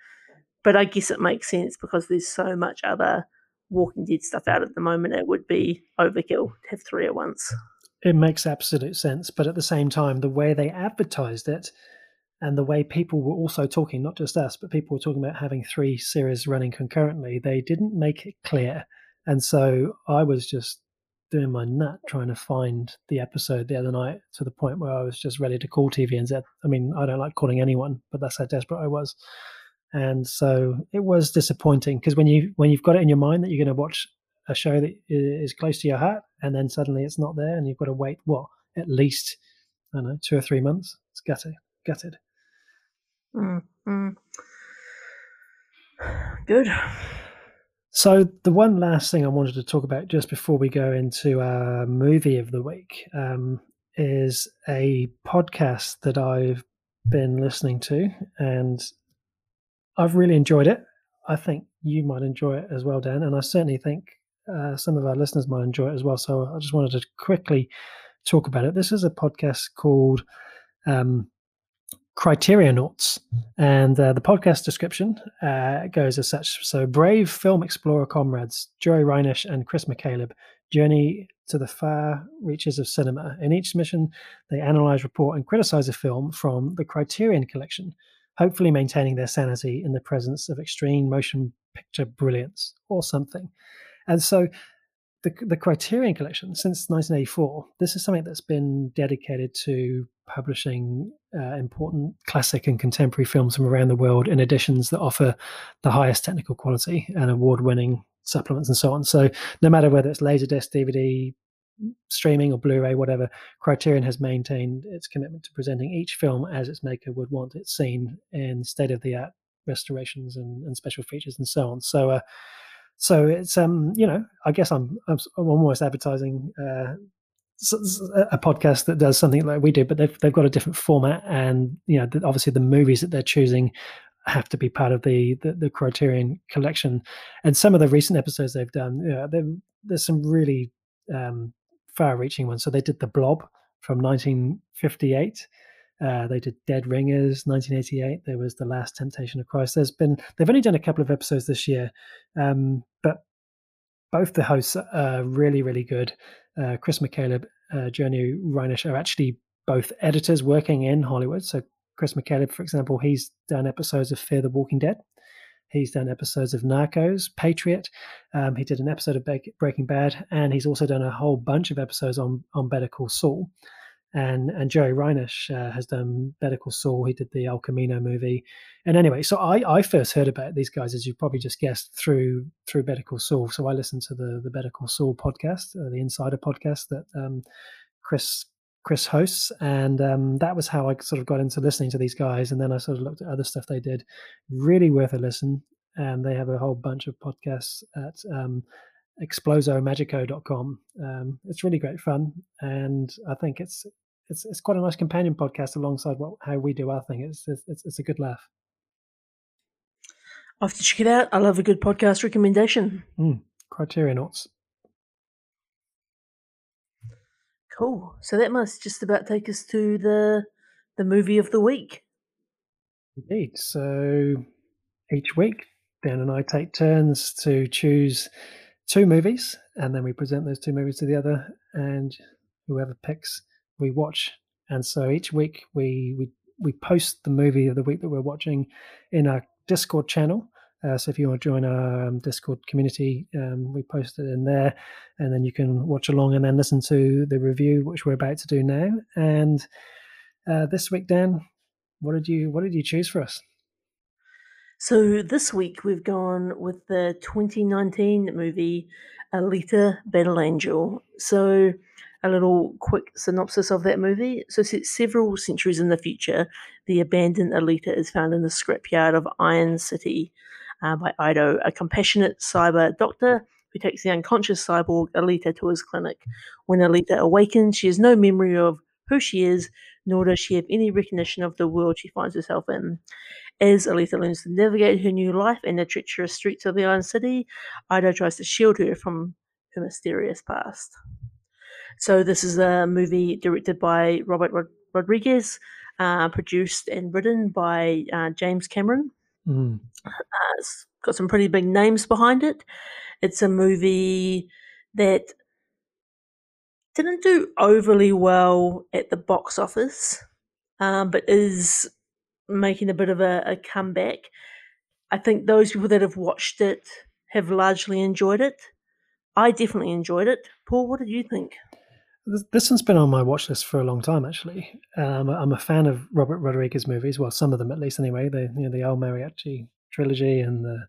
But I guess it makes sense because there's so much other Walking Dead stuff out at the moment. It would be overkill to have three at once it makes absolute sense. But at the same time, the way they advertised it and the way people were also talking, not just us, but people were talking about having three series running concurrently, they didn't make it clear. And so I was just doing my nut trying to find the episode the other night to the point where I was just ready to call TVNZ. I mean, I don't like calling anyone, but that's how desperate I was. And so it was disappointing because when you when you've got it in your mind that you're going to watch a show that is close to your heart, and then suddenly it's not there, and you've got to wait what at least I don't know two or three months. It's gutted, gutted. Mm-hmm. Good. So the one last thing I wanted to talk about just before we go into our movie of the week um, is a podcast that I've been listening to, and I've really enjoyed it. I think you might enjoy it as well, Dan, and I certainly think uh, some of our listeners might enjoy it as well. So I just wanted to quickly talk about it. This is a podcast called um, Criterionauts, and uh, the podcast description uh, goes as such. So, brave film explorer comrades Joey Reinisch and Chris McCaleb journey to the far reaches of cinema. In each mission, they analyze, report, and criticize a film from the Criterion Collection, hopefully maintaining their sanity in the presence of extreme motion picture brilliance or something. And so the, the Criterion Collection, since 1984, this is something that's been dedicated to publishing uh, important classic and contemporary films from around the world in editions that offer the highest technical quality and award winning supplements and so on. So no matter whether it's Laserdisc, DVD, streaming or Blu-ray, whatever, Criterion has maintained its commitment to presenting each film as its maker would want it seen in state-of-the-art restorations and, and special features and so on. So, uh, so it's um, you know, I guess I'm I'm, I'm almost advertising uh, a podcast that does something like we do, but they've they've got a different format, and you know, obviously the movies that they're choosing have to be part of the, the, the Criterion collection. And some of the recent episodes they've done, you know, there's some really um, far-reaching ones. So they did the Blob from 1958. Uh, they did Dead Ringers, 1988. There was the Last Temptation of Christ. There's been they've only done a couple of episodes this year, um, but both the hosts are really really good. Uh, Chris McCaleb, uh, Journey Reinisch are actually both editors working in Hollywood. So Chris McCaleb, for example, he's done episodes of Fear the Walking Dead. He's done episodes of Narcos, Patriot. Um, he did an episode of Breaking Bad, and he's also done a whole bunch of episodes on on Better Call Saul. And and Joey Reinisch uh, has done Better Call Saul. He did the El Camino movie. And anyway, so I, I first heard about these guys, as you probably just guessed, through through Better Call Saul. So I listened to the the Better Call Saul podcast, uh, the Insider podcast that um, Chris Chris hosts, and um, that was how I sort of got into listening to these guys. And then I sort of looked at other stuff they did. Really worth a listen. And they have a whole bunch of podcasts at um, explosomagico.com. Um, it's really great fun, and I think it's it's it's quite a nice companion podcast alongside what how we do our thing. It's it's it's a good laugh. I have to check it out. I love a good podcast recommendation. Mm, Criterionauts. Cool. So that must just about take us to the the movie of the week. Indeed. So each week, Dan and I take turns to choose two movies, and then we present those two movies to the other, and whoever picks, we watch. And so each week we we we post the movie of the week that we're watching in our Discord channel, uh, so if you want to join our um, Discord community, um, we post it in there, and then you can watch along and then listen to the review, which we're about to do now. And uh, this week, Dan, what did you what did you choose for us? So this week we've gone with the 2019 movie Alita Battle Angel. So a little quick synopsis of that movie. So several centuries in the future, the abandoned Alita is found in the scrapyard of Iron City uh, by Ido, a compassionate cyber doctor who takes the unconscious cyborg Alita to his clinic. When Alita awakens, she has no memory of who she is, nor does she have any recognition of the world she finds herself in. As Alita learns to navigate her new life in the treacherous streets of the Iron City, Ido tries to shield her from her mysterious past. So, this is a movie directed by Robert Rod- Rodriguez, uh, produced and written by uh, James Cameron. Mm. Uh, it's got some pretty big names behind it. It's a movie that didn't do overly well at the box office, um, but is making a bit of a, a comeback. I think those people that have watched it have largely enjoyed it. I definitely enjoyed it. Paul, what did you think? This one's been on my watch list for a long time, actually. Um, I'm a fan of Robert Rodriguez movies. Well, some of them at least, anyway. The you know the El Mariachi trilogy and the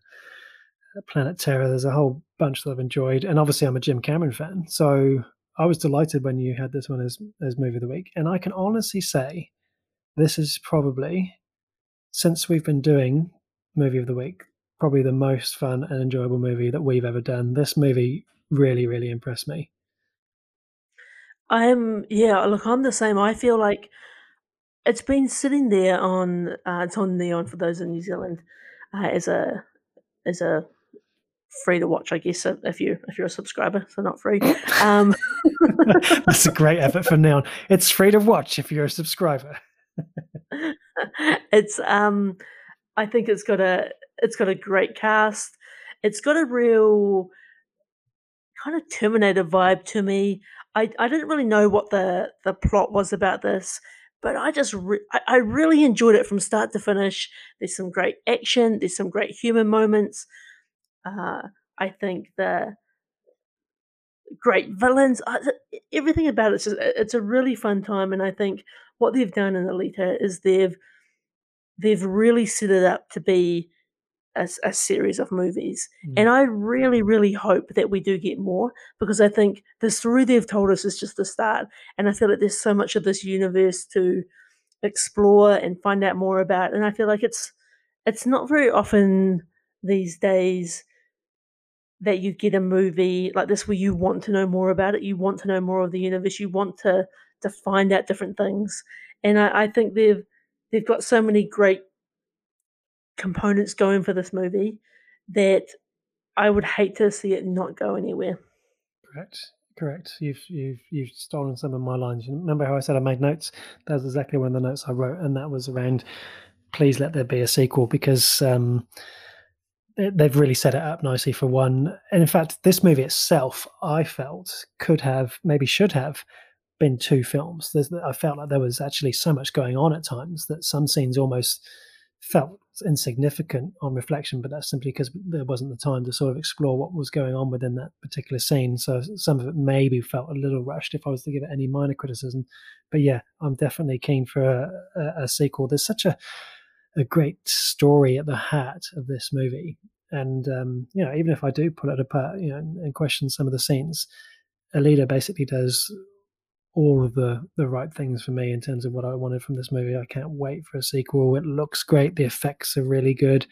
uh, Planet Terror. There's a whole bunch that I've enjoyed, and obviously I'm a Jim Cameron fan. So I was delighted when you had this one as as movie of the week. And I can honestly say, this is probably since we've been doing movie of the week, probably the most fun and enjoyable movie that we've ever done. This movie really, really impressed me. I'm yeah, look, I'm the same. I feel like it's been sitting there on uh, it's on Neon for those in New Zealand uh, as a as a free to watch, I guess, if you if you're a subscriber, so not free. Um, That's a great effort for Neon. It's free to watch if you're a subscriber. it's um, I think it's got a it's got a great cast. It's got a real kind of Terminator vibe to me. I, I didn't really know what the, the plot was about this, but I just re- I, I really enjoyed it from start to finish. There's some great action. There's some great human moments. Uh, I think the great villains. Uh, everything about it, it's, just, it's a really fun time, and I think what they've done in Alita is they've they've really set it up to be a, a series of movies. Mm. And I really, really hope that we do get more because I think the story they've told us is just the start. And I feel like there's so much of this universe to explore and find out more about. And I feel like it's it's not very often these days that you get a movie like this where you want to know more about it, you want to know more of the universe, you want to to find out different things. And I, I think they've they've got so many great components going for this movie that I would hate to see it not go anywhere. Correct. Correct. You've you've you've stolen some of my lines. Remember how I said I made notes? That was exactly one of the notes I wrote, and that was around please let there be a sequel because um, they've really set it up nicely for one. And in fact, this movie itself, I felt could have maybe should have been two films. There's, I felt like there was actually so much going on at times that some scenes almost felt insignificant on reflection, but that's simply because there wasn't the time to sort of explore what was going on within that particular scene. So some of it maybe felt a little rushed if I was to give it any minor criticism. But yeah, I'm definitely keen for a, a, a sequel. There's such a a great story at the heart of this movie. And um, you know, even if I do pull it apart, you know, and, and question some of the scenes, Alita basically does all of the the right things for me in terms of what I wanted from this movie. I can't wait for a sequel. It looks great. The effects are really good.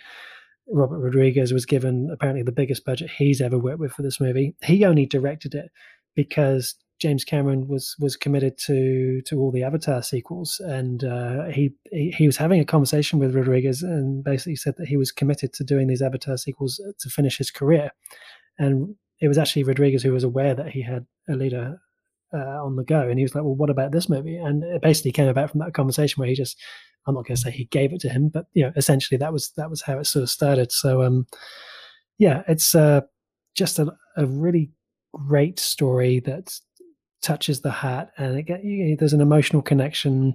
Robert Rodriguez was given apparently the biggest budget he's ever worked with for this movie. He only directed it because James Cameron was was committed to to all the Avatar sequels, and uh, he, he, he was having a conversation with Rodriguez, and basically said that he was committed to doing these Avatar sequels to finish his career. And it was actually Rodriguez who was aware that he had a Alita uh, on the go, and he was like, "Well, what about this movie?" And it basically came about from that conversation where he just, I'm not going to say he gave it to him, but you know, essentially that was that was how it sort of started. So, um, yeah, it's uh, just a, a really great story that touches the heart, and it get, you know, there's an emotional connection.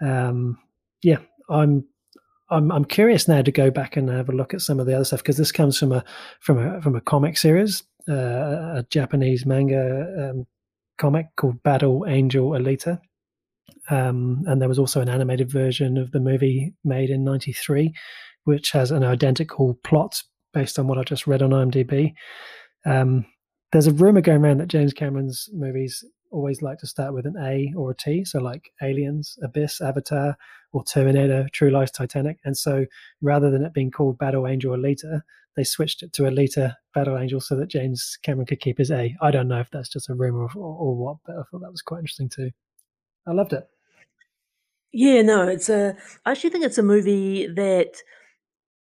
Um, yeah, I'm I'm I'm curious now to go back and have a look at some of the other stuff because this comes from a from a from a comic series, uh, a Japanese manga um, comic called Battle Angel Alita. Um, and there was also an animated version of the movie made in '93, which has an identical plot based on what I just read on IMDb. Um, there's a rumor going around that James Cameron's movies always like to start with an A or a T, so like Aliens, Abyss, Avatar, or Terminator, True Lies, Titanic. And so rather than it being called Battle Angel Alita, they switched it to Alita Battle Angel so that James Cameron could keep his A. I don't know if that's just a rumor or, or what, but I thought that was quite interesting too. I loved it. Yeah, no, it's a. I actually think it's a movie that,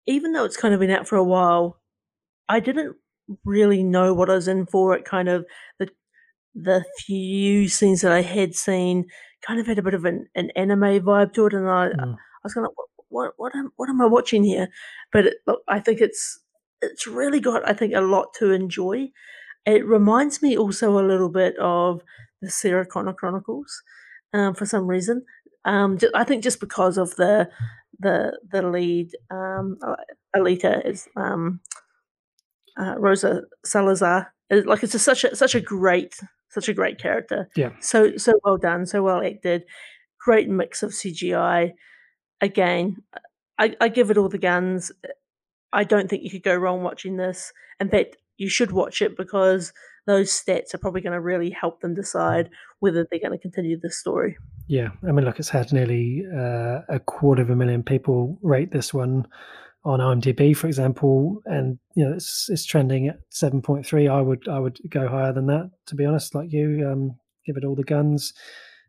even though it's kind of been out for a while, I didn't really know what I was in for. It kind of the the few scenes that I had seen kind of had a bit of an, an anime vibe to it, and I Mm. I was kind of what what what am, what am I watching here? But it, look, I think it's it's really got I think a lot to enjoy. It reminds me also a little bit of the Sarah Connor Chronicles, um, for some reason. Um, I think just because of the the the lead, um, uh, Alita is um, uh, Rosa Salazar. Like it's just such a such a great such a great character. Yeah. So so well done, so well acted. Great mix of CGI. Again, I, I give it all the guns. I don't think you could go wrong watching this. In fact, you should watch it because those stats are probably going to really help them decide whether they're going to continue this story. Yeah, I mean, look, it's had nearly uh, a quarter of a million people rate this one on IMDb, for example, and you know it's it's trending at seven point three. I would I would go higher than that, to be honest. Like you, um, give it all the guns.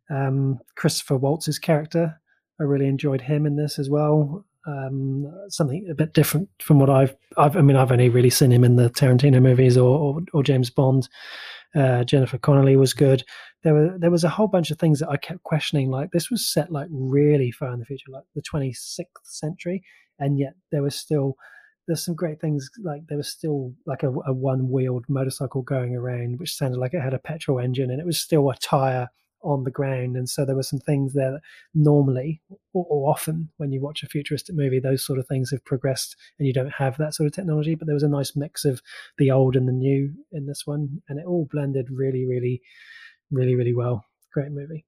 Um, Christopher Waltz's character, I really enjoyed him in this as well. Um, something a bit different from what I've I've I mean I've only really seen him in the Tarantino movies or or, or James Bond. Uh, Jennifer Connelly was good there were there was a whole bunch of things that I kept questioning. Like this was set like really far in the future, like the 26th century, and yet there was still there's some great things. Like there was still like a, a one wheeled motorcycle going around, which sounded like it had a petrol engine, and it was still a tire on the ground. And so there were some things there that normally or, or often when you watch a futuristic movie, those sort of things have progressed, and you don't have that sort of technology. But there was a nice mix of the old and the new in this one, and it all blended really, really really, really well. Great movie.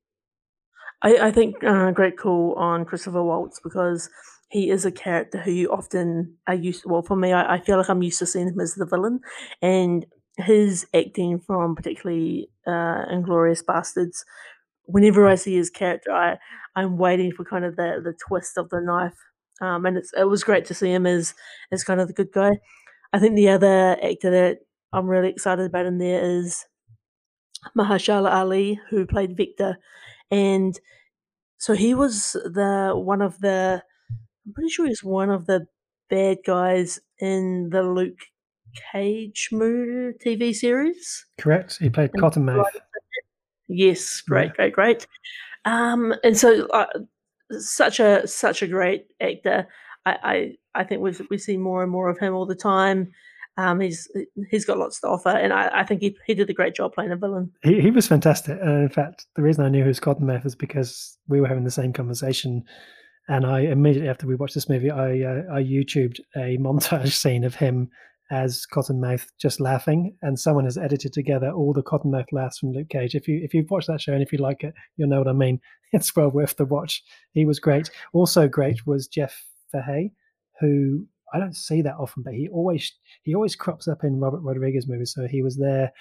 I, I think uh, great call on Christopher Waltz because he is a character who you often are used. Well, for me, I, I feel like I'm used to seeing him as the villain, and his acting from particularly uh, Inglourious Basterds. Whenever I see his character, I I'm waiting for kind of the the twist of the knife, um, and it's it was great to see him as as kind of the good guy. I think the other actor that I'm really excited about in there is Mahershala Ali, who played Victor, and so he was the one of the. I'm pretty sure he's one of the bad guys in the Luke Cage movie TV series. Correct. He played Cottonmouth. Yes, great, great, great. Um, and so uh, such a such a great actor. I, I I think we we see more and more of him all the time. Um, he's he's got lots to offer, and I, I think he he did a great job playing a villain. He, he was fantastic. And in fact, the reason I knew who was Cottonmouth is because we were having the same conversation. And I immediately after we watched this movie, I uh, I YouTubed a montage scene of him as Cottonmouth just laughing, and someone has edited together all the Cottonmouth laughs from Luke Cage. If you if you've watched that show and if you like it, you'll know what I mean. It's well worth the watch. He was great. Also great was Jeff Fahey, who I don't see that often, but he always he always crops up in Robert Rodriguez movies. So he was there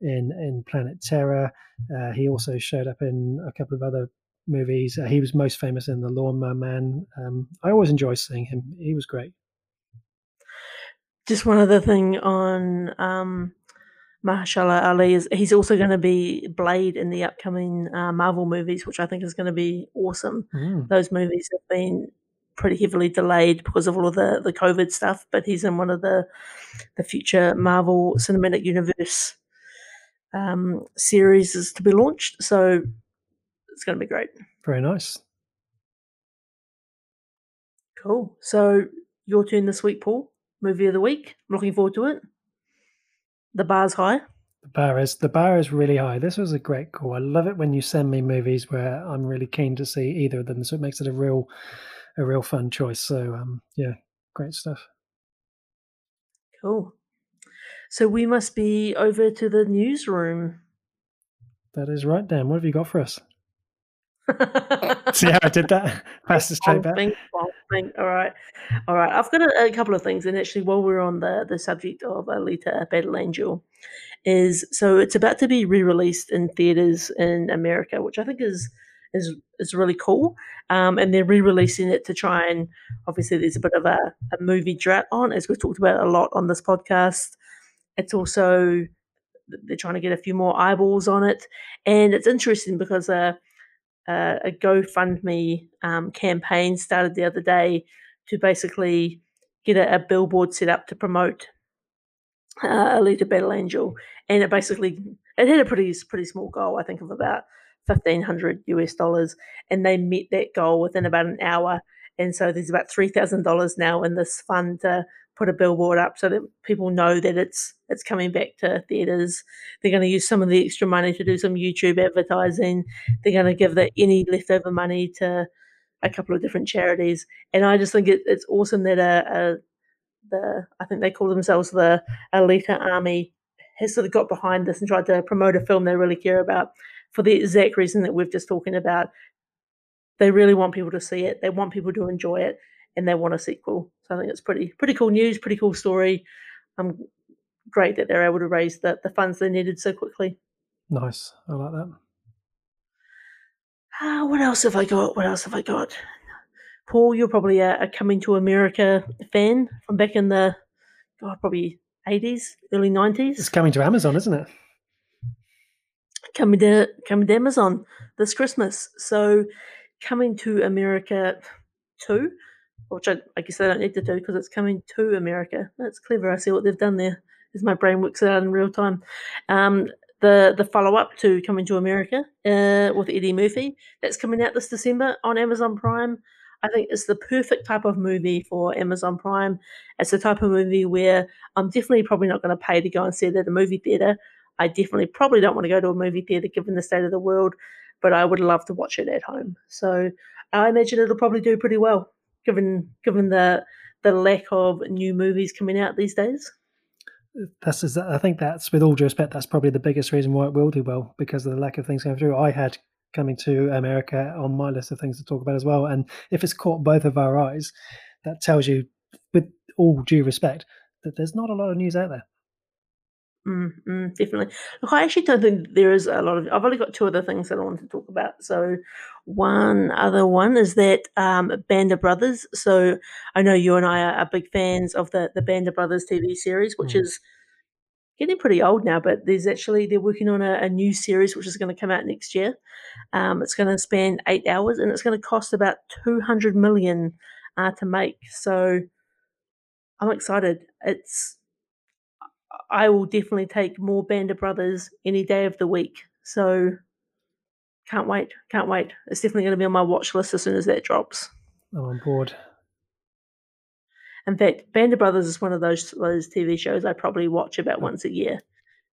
in in Planet Terror. Uh, he also showed up in a couple of other movies. Uh, he was most famous in The Lawnmower Man. Um, I always enjoy seeing him. He was great. Just one other thing on um, Mahershala Ali is he's also going to be Blade in the upcoming uh, Marvel movies, which I think is going to be awesome. Mm. Those movies have been pretty heavily delayed because of all of the the COVID stuff, but he's in one of the the future Marvel Cinematic Universe um, series is to be launched, so it's going to be great. Very nice. Cool. So your turn this week, Paul. Movie of the week. I'm looking forward to it. The bar's high. The bar is the bar is really high. This was a great call. I love it when you send me movies where I'm really keen to see either of them, so it makes it a real a real fun choice. So um, yeah, great stuff. Cool. So we must be over to the newsroom. That is right, Dan. What have you got for us? See how I did that? Passed it straight back. Bing, bong, All right, all right. I've got a, a couple of things, and actually, while we're on the the subject of Alita Battle Angel, is so it's about to be re-released in theaters in America, which I think is is is really cool. Um, and they're re-releasing it to try and obviously there's a bit of a, a movie drought on, as we've talked about a lot on this podcast. It's also they're trying to get a few more eyeballs on it, and it's interesting because uh, uh, a GoFundMe um, campaign started the other day to basically get a, a billboard set up to promote uh, Alita Battle Angel, and it basically it had a pretty pretty small goal, I think, of about fifteen hundred US dollars, and they met that goal within about an hour. And so there's about three thousand dollars now in this fund to put a billboard up so that people know that it's it's coming back to theaters. They're going to use some of the extra money to do some YouTube advertising. They're going to give the any leftover money to a couple of different charities, and I just think it, it's awesome that a, a the I think they call themselves the Alita Army has sort of got behind this and tried to promote a film they really care about for the exact reason that we've just talking about. They really want people to see it. They want people to enjoy it, and they want a sequel. So I think it's pretty pretty cool news, pretty cool story. Um, great that they're able to raise the, the funds they needed so quickly. Nice. I like that. Ah, what else have I got? What else have I got? Paul, you're probably a, a Coming to America fan from back in the, God, probably 80s, early 90s. It's coming to Amazon, isn't it? coming to coming to Amazon this Christmas. So, coming to America two, which I, I guess they don't need to do because it's coming to America. That's clever. I see what they've done there. As my brain works it out in real time. Um, the the follow up to Coming to America uh, with Eddie Murphy that's coming out this December on Amazon Prime. I think it's the perfect type of movie for Amazon Prime. It's the type of movie where I'm definitely probably not going to pay to go and see it at a movie theater. I definitely probably don't want to go to a movie theater given the state of the world, but I would love to watch it at home. So I imagine it'll probably do pretty well given given the the lack of new movies coming out these days. That's is I think that's with all due respect, that's probably the biggest reason why it will do well because of the lack of things going through. I had coming to America on my list of things to talk about as well. And if it's caught both of our eyes, that tells you, with all due respect, that there's not a lot of news out there. Mm, mm, definitely. Look, I actually don't think there is a lot of. I've only got two other things that I want to talk about. So, one other one is that um, Band of Brothers. So, I know you and I are, are big fans of the the Band of Brothers TV series, which Mm. is getting pretty old now. But there's actually they're working on a, a new series which is going to come out next year. Um, it's going to span eight hours and it's going to cost about two hundred million uh, to make. So, I'm excited. It's I will definitely take more Band of Brothers any day of the week. So can't wait. Can't wait. It's definitely going to be on my watch list as soon as that drops. I'm on board. In fact, Band of Brothers is one of those those TV shows I probably watch about once a year.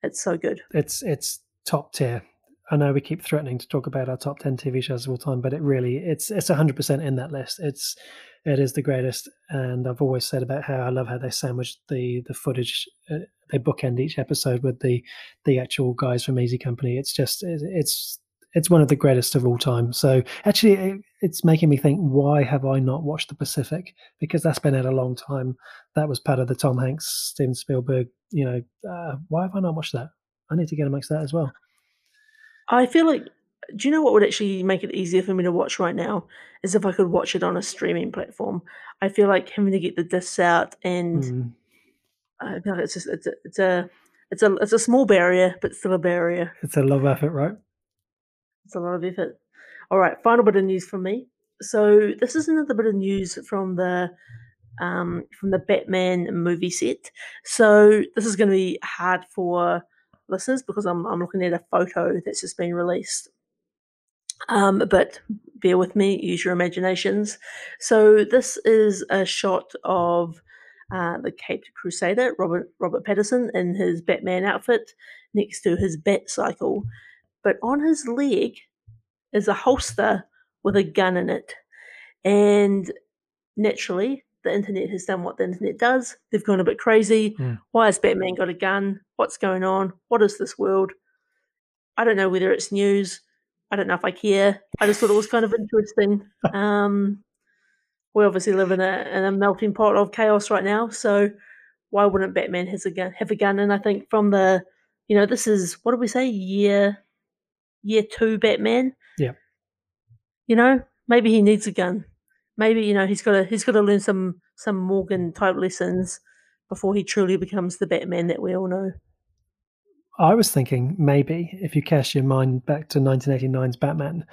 It's so good. It's it's top tier. I know we keep threatening to talk about our top ten TV shows of all time, but it really it's it's hundred percent in that list. It's it is the greatest, and I've always said about how I love how they sandwich the the footage. Uh, they bookend each episode with the the actual guys from Easy Company. It's just it- it's it's one of the greatest of all time. So actually, it, it's making me think: Why have I not watched the Pacific? Because that's been out a long time. That was part of the Tom Hanks, Steven Spielberg. You know, uh, why have I not watched that? I need to get amongst that as well. I feel like do you know what would actually make it easier for me to watch right now? Is if I could watch it on a streaming platform. I feel like having to get the discs out and Mm. I feel like it's just it's a it's a it's a it's a small barrier, but still a barrier. It's a love effort, right? It's a lot of effort. All right, final bit of news from me. So this is another bit of news from the um, from the Batman movie set. So this is going to be hard for listeners because I'm I'm looking at a photo that's just been released. Um, but bear with me, use your imaginations. So this is a shot of uh, the Caped Crusader, Robert Robert Pattinson, in his Batman outfit, next to his Bat Cycle. But on his leg is a holster with a gun in it, and naturally, the internet has done what the internet does. They've gone a bit crazy. Mm. Why has Batman got a gun? What's going on? What is this world? I don't know whether it's news. I don't know if I care. I just thought it was kind of interesting. Um, we obviously live in a in a melting pot of chaos right now, so why wouldn't Batman has a gun, have a gun? And I think from the, you know, this is what did we say? Year, year two Batman. Yeah. You know, maybe he needs a gun. Maybe you know he's got to he's got to learn some some Morgan type lessons before he truly becomes the Batman that we all know. I was thinking maybe if you cast your mind back to 1989's Batman,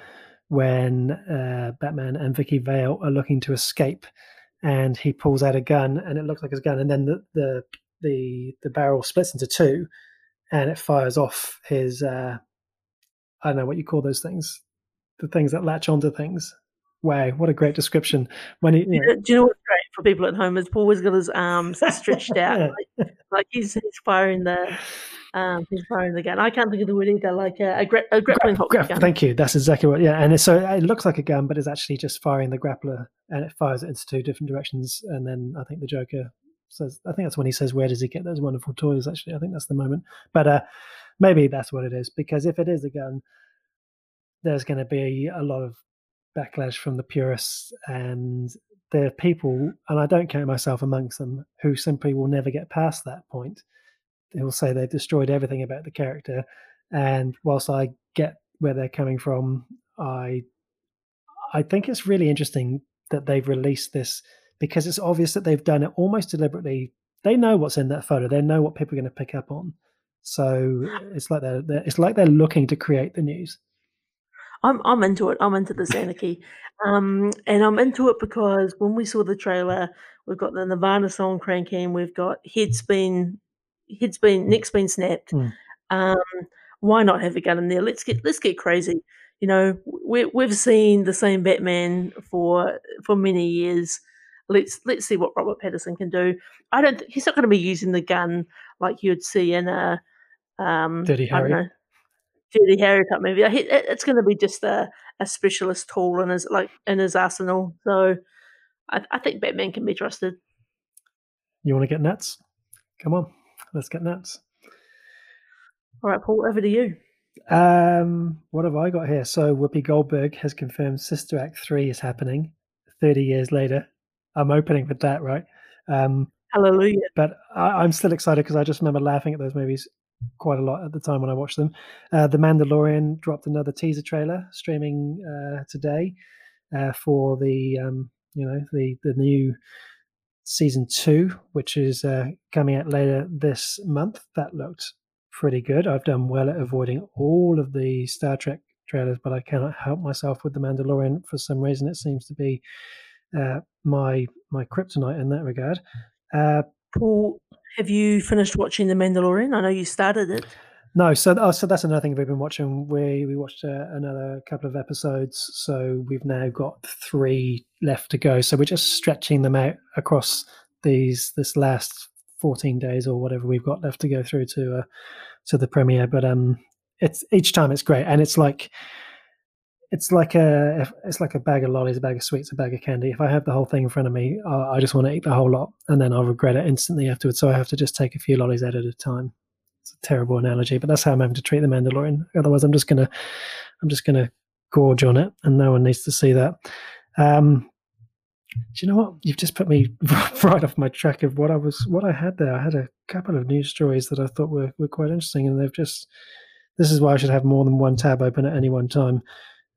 when uh, Batman and Vicki Vale are looking to escape, and he pulls out a gun, and it looks like his gun, and then the the the, the barrel splits into two, and it fires off his uh, I don't know what you call those things, the things that latch onto things. Wow, what a great description! When he, you know, Do you know what's great for people at home is Paul always got his arms stretched out, like, like he's he's firing the um he's firing the gun. I can't think of the word either, like a, a, gra- a grappling hook Gra- gun. Thank you. That's exactly what. Yeah, and it's, so it looks like a gun, but it's actually just firing the grappler, and it fires it into two different directions. And then I think the Joker says, I think that's when he says, "Where does he get those wonderful toys?" Actually, I think that's the moment. But uh, maybe that's what it is, because if it is a gun, there's going to be a lot of backlash from the purists, and are people, and I don't count myself amongst them, who simply will never get past that point. They'll say they've destroyed everything about the character, and whilst I get where they're coming from, I I think it's really interesting that they've released this because it's obvious that they've done it almost deliberately. They know what's in that photo. They know what people are going to pick up on. So it's like they're, they're it's like they're looking to create the news. I'm I'm into it. I'm into this anarchy, um, and I'm into it because when we saw the trailer, we've got the Nirvana song cranking. We've got heads been heads been necks been snapped. Mm. Um, why not have a gun in there? Let's get let's get crazy. You know, we we've seen the same Batman for for many years. Let's let's see what Robert Pattinson can do. I don't. He's not going to be using the gun like you'd see in a um, Dirty Harry. Dirty Harry type movie. It's going to be just a, a specialist tool in his like in his arsenal. So I, I think Batman can be trusted. You want to get nuts? Come on, let's get nuts. All right, Paul, over to you. Um, what have I got here? So Whoopi Goldberg has confirmed Sister Act three is happening. Thirty years later, I'm opening with that, right? Um, Hallelujah. but I, I'm still excited because I just remember laughing at those movies quite a lot at the time when I watched them. Uh, the Mandalorian dropped another teaser trailer streaming uh, today uh, for the um, you know the the new season two, which is uh, coming out later this month. That looked pretty good. I've done well at avoiding all of the Star Trek trailers, but I cannot help myself with the Mandalorian. For some reason, it seems to be uh, my my kryptonite in that regard. Uh, Paul, have you finished watching The Mandalorian? I know you started it. No, so oh, so that's another thing we've been watching. We we watched uh, another couple of episodes, so we've now got three left to go. So we're just stretching them out across these this last fourteen days or whatever we've got left to go through to uh, to the premiere. But um, it's each time it's great, and it's like it's like a it's like a bag of lollies, a bag of sweets, a bag of candy. If I have the whole thing in front of me, I, I just want to eat the whole lot, and then I'll regret it instantly afterwards. So I have to just take a few lollies out at a time. It's a terrible analogy, but that's how I'm having to treat the Mandalorian. Otherwise, I'm just gonna I'm just gonna gorge on it, and no one needs to see that. Um, do you know what? You've just put me right off my track of what I was what I had there. I had a couple of news stories that I thought were, were quite interesting, and they've just this is why I should have more than one tab open at any one time.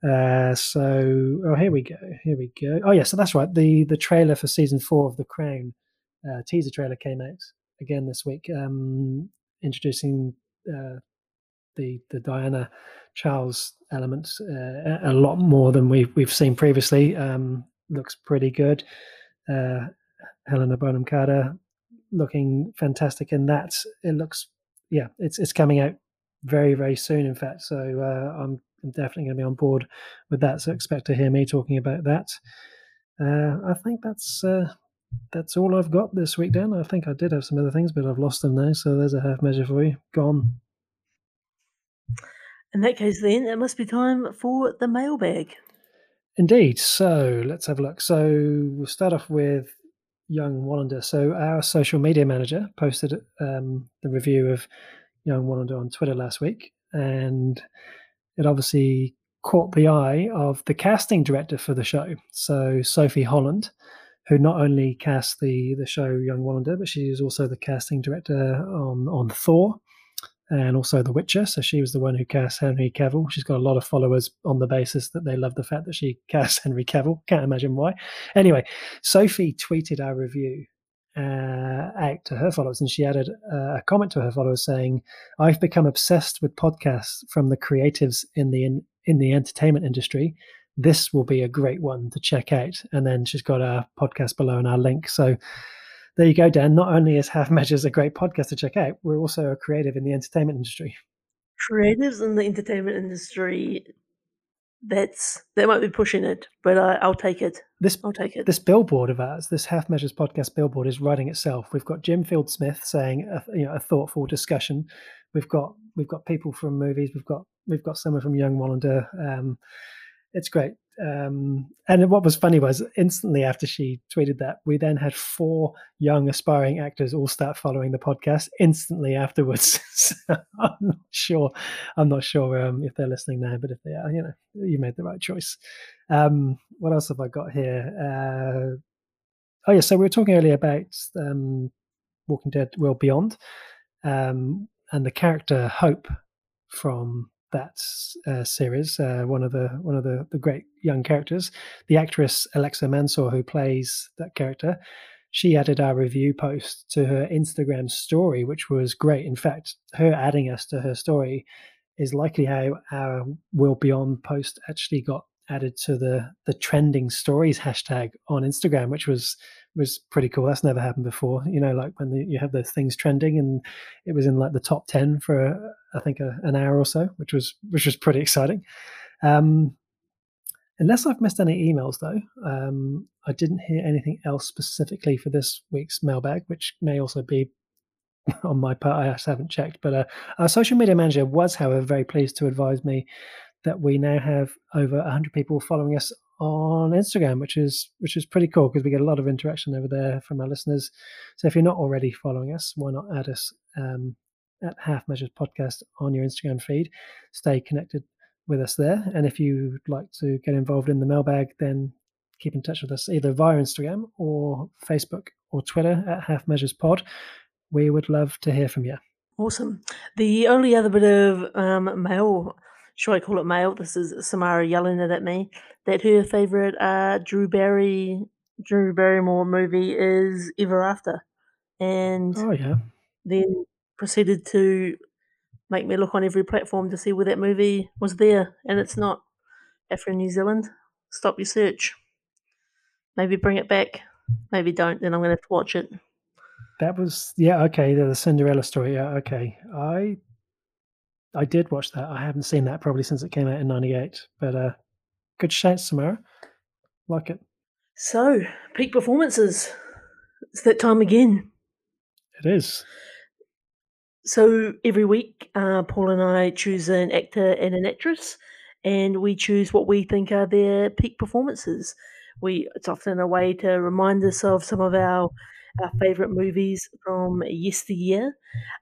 Uh, so oh here we go, here we go. Oh yeah, so that's right. The the trailer for season four of The Crown uh, teaser trailer came out again this week, um, introducing uh, the the Diana Charles elements uh, a lot more than we've we've seen previously. Um, looks pretty good. Uh, Helena Bonham Carter looking fantastic in that. It looks yeah, it's it's coming out very very soon. In fact, so uh, I'm I'm definitely going to be on board with that. So expect to hear me talking about that. Uh, I think that's uh, that's all I've got this week, Dan. I think I did have some other things, but I've lost them now. So there's a half measure for you. Gone. In that case, then it must be time for the mailbag. Indeed. So let's have a look. So we'll start off with Young Wallander. So our social media manager posted um, the review of Young Wallander on Twitter last week, and it obviously caught the eye of the casting director for the show. So Sophie Holland, who not only cast the the show Young Wallander, but she is also the casting director on on Thor and also The Witcher. So she was the one who cast Henry Cavill. She's got a lot of followers on the basis that they love the fact that she cast Henry Cavill. Can't imagine why. Anyway, Sophie tweeted our review uh, out to her followers, and she added uh, a comment to her followers saying, "I've become obsessed with podcasts from the creatives in the in, in the entertainment industry. This will be a great one to check out." And then she's got our podcast below and our link. So there you go, Dan. Not only is Half Measures a great podcast to check out, we're also a creative in the entertainment industry. Creatives in the entertainment industry. That's that might be pushing it, but I, I'll take it. This I'll take it. this billboard of ours, this Half Measures podcast billboard, is writing itself. We've got Jim Field Smith saying a, you know a thoughtful discussion. We've got we've got people from movies. We've got we've got someone from Young Wallander. Um, it's great. Um, and what was funny was instantly after she tweeted that, we then had four young aspiring actors all start following the podcast instantly afterwards. so I'm not sure. I'm not sure um, if they're listening now, but if they are, you know, you made the right choice. Um, what else have I got here? Uh, oh yeah, so we were talking earlier about um, Walking Dead World Beyond, um, and the character Hope from that uh, series. Uh, one of the one of the, the great young characters, the actress Alexa Mansour, who plays that character. She added our review post to her Instagram story, which was great. In fact, her adding us to her story is likely how our World Beyond post actually got added to the the trending stories hashtag on Instagram, which was was pretty cool. That's never happened before. You know, like when the, you have those things trending, and it was in like the top ten for I think a, an hour or so, which was which was pretty exciting. Um, unless I've missed any emails though, um, I didn't hear anything else specifically for this week's mailbag, which may also be on my part. I just haven't checked, but uh, our social media manager was, however, very pleased to advise me that we now have over 100 people following us on Instagram, which is which is pretty cool because we get a lot of interaction over there from our listeners. So if you're not already following us, why not add us? Um, at Half Measures Podcast on your Instagram feed. Stay connected with us there. And if you'd like to get involved in the mailbag, then keep in touch with us either via Instagram or Facebook or Twitter at Half Measures Pod. We would love to hear from you. Awesome. The only other bit of um, mail, should I call it mail? This is Samara yelling it at me. That her favourite uh, Drew Barry, Drew Barrymore movie is Ever After, and Oh, yeah. then proceeded to make me look on every platform to see where that movie was there, and it's not. If you're in New Zealand, stop your search. Maybe bring it back. Maybe don't. Then I'm going to have to watch it. That was yeah okay the, the Cinderella story yeah okay I I did watch that I haven't seen that probably since it came out in '98 but uh good shout Samara like it So, peak performances. It's that time again. it is So every week, uh, Paul and I choose an actor and an actress, and we choose what we think are their peak performances. We it's often a way to remind us of some of our our favourite movies from yesteryear.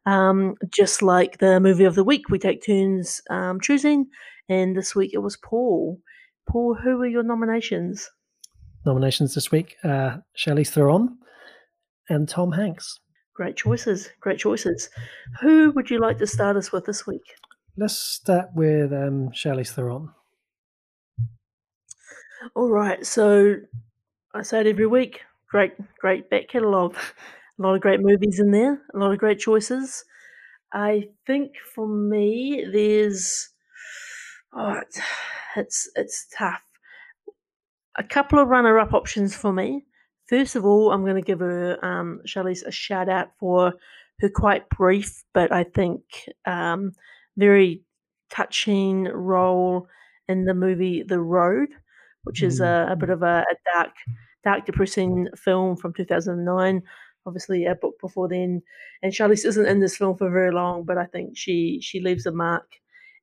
Um, just like the movie of the week, we take turns um, choosing, and this week it was Paul. Paul, who were your nominations? nominations this week uh Charlize Theron and Tom Hanks Great choices, great choices. Who would you like to start us with this week? let's start with um Charlize Theron All right, so I say it every week. Great, great back catalogue. A lot of great movies in there. A lot of great choices. I think for me, there's oh, it's it's, it's tough. A couple of runner-up options for me. First of all, I'm going to give her um, Charlize a shout out for her quite brief, but I think um, very touching role in the movie The Road, which is a, a bit of a, a dark, dark, depressing film from 2009. Obviously, a book before then, and Charlize isn't in this film for very long, but I think she she leaves a mark.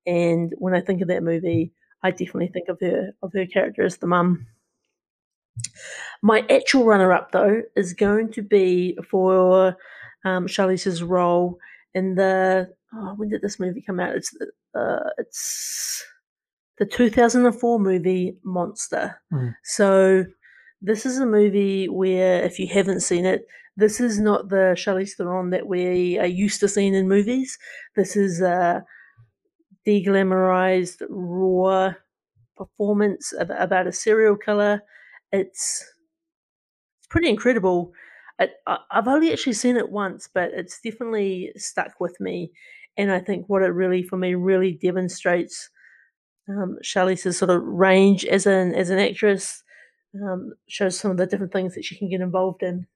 And when I think of that movie, I definitely think of her of her character as the mum. My actual runner-up, though, is going to be for um, Charlize's role in the. Oh, when did this movie come out? It's the- uh, it's the 2004 movie Monster. Mm. So this is a movie where, if you haven't seen it, this is not the Charlize Theron that we are used to seeing in movies. This is a deglamorized, raw performance about a serial killer. It's it's pretty incredible. I, I've only actually seen it once, but it's definitely stuck with me. And I think what it really, for me, really demonstrates um, Charlize's sort of range as an as an actress. Um, shows some of the different things that she can get involved in.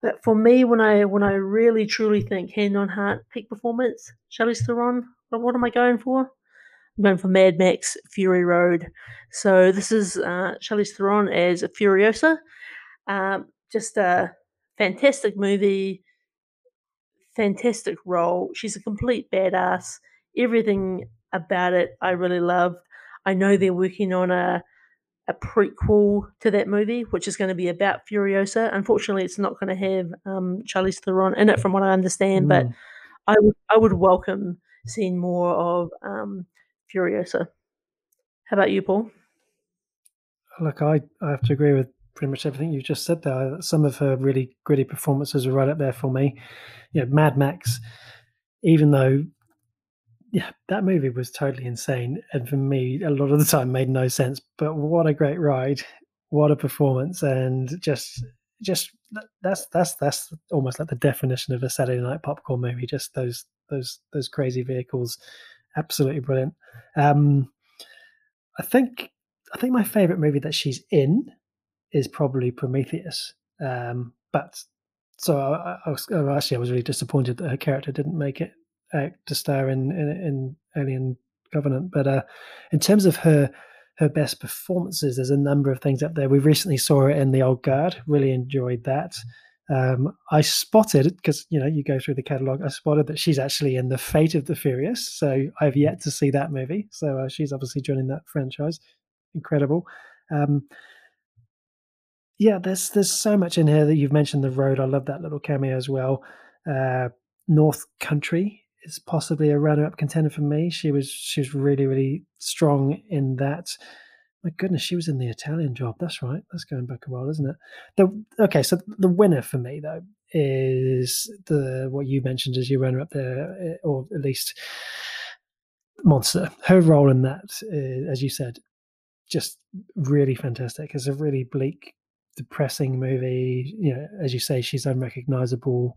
But for me, when I when I really truly think hand on heart peak performance, Charlize Theron, what, am I going for? I'm going for Mad Max Fury Road. So this is uh, Charlize Theron as Furiosa. Um, just a fantastic movie, fantastic role. She's a complete badass. Everything about it I really loved. I know they're working on a a prequel to that movie, which is going to be about Furiosa. Unfortunately, it's not going to have um, Charlize Theron in it, from what I understand. But Mm. I would I would welcome seeing more of um, Furiosa. How about you, Paul? Look, I, I have to agree with pretty much everything you just said there. Some of her really gritty performances are right up there for me. You know, Mad Max, even though yeah, that movie was totally insane, and for me, a lot of the time made no sense. But what a great ride! What a performance! And just, just that's that's that's almost like the definition of a Saturday night popcorn movie. Just those those those crazy vehicles, absolutely brilliant. Um, I think I think my favorite movie that she's in is probably Prometheus. Um, but so I, I was oh, actually I was really disappointed that her character didn't make it uh, to star in, in in Alien Covenant. But uh, in terms of her her best performances, there's a number of things up there. We recently saw her in The Old Guard. Really enjoyed that. Um, I spotted because you know you go through the catalog. I spotted that she's actually in The Fate of the Furious. So I've yet to see that movie. So uh, she's obviously joining that franchise. Incredible. Um, yeah, there's there's so much in here that you've mentioned the road. I love that little cameo as well. Uh, North Country is possibly a runner-up contender for me. She was she was really really strong in that. My goodness, she was in the Italian Job. That's right. That's going back a while, isn't it? The okay, so the winner for me though is the what you mentioned as your runner-up there, eh, or at least Monster. Her role in that, uh, as you said, just really fantastic. It's a really bleak, depressing movie. You know, as you say, she's unrecognizable,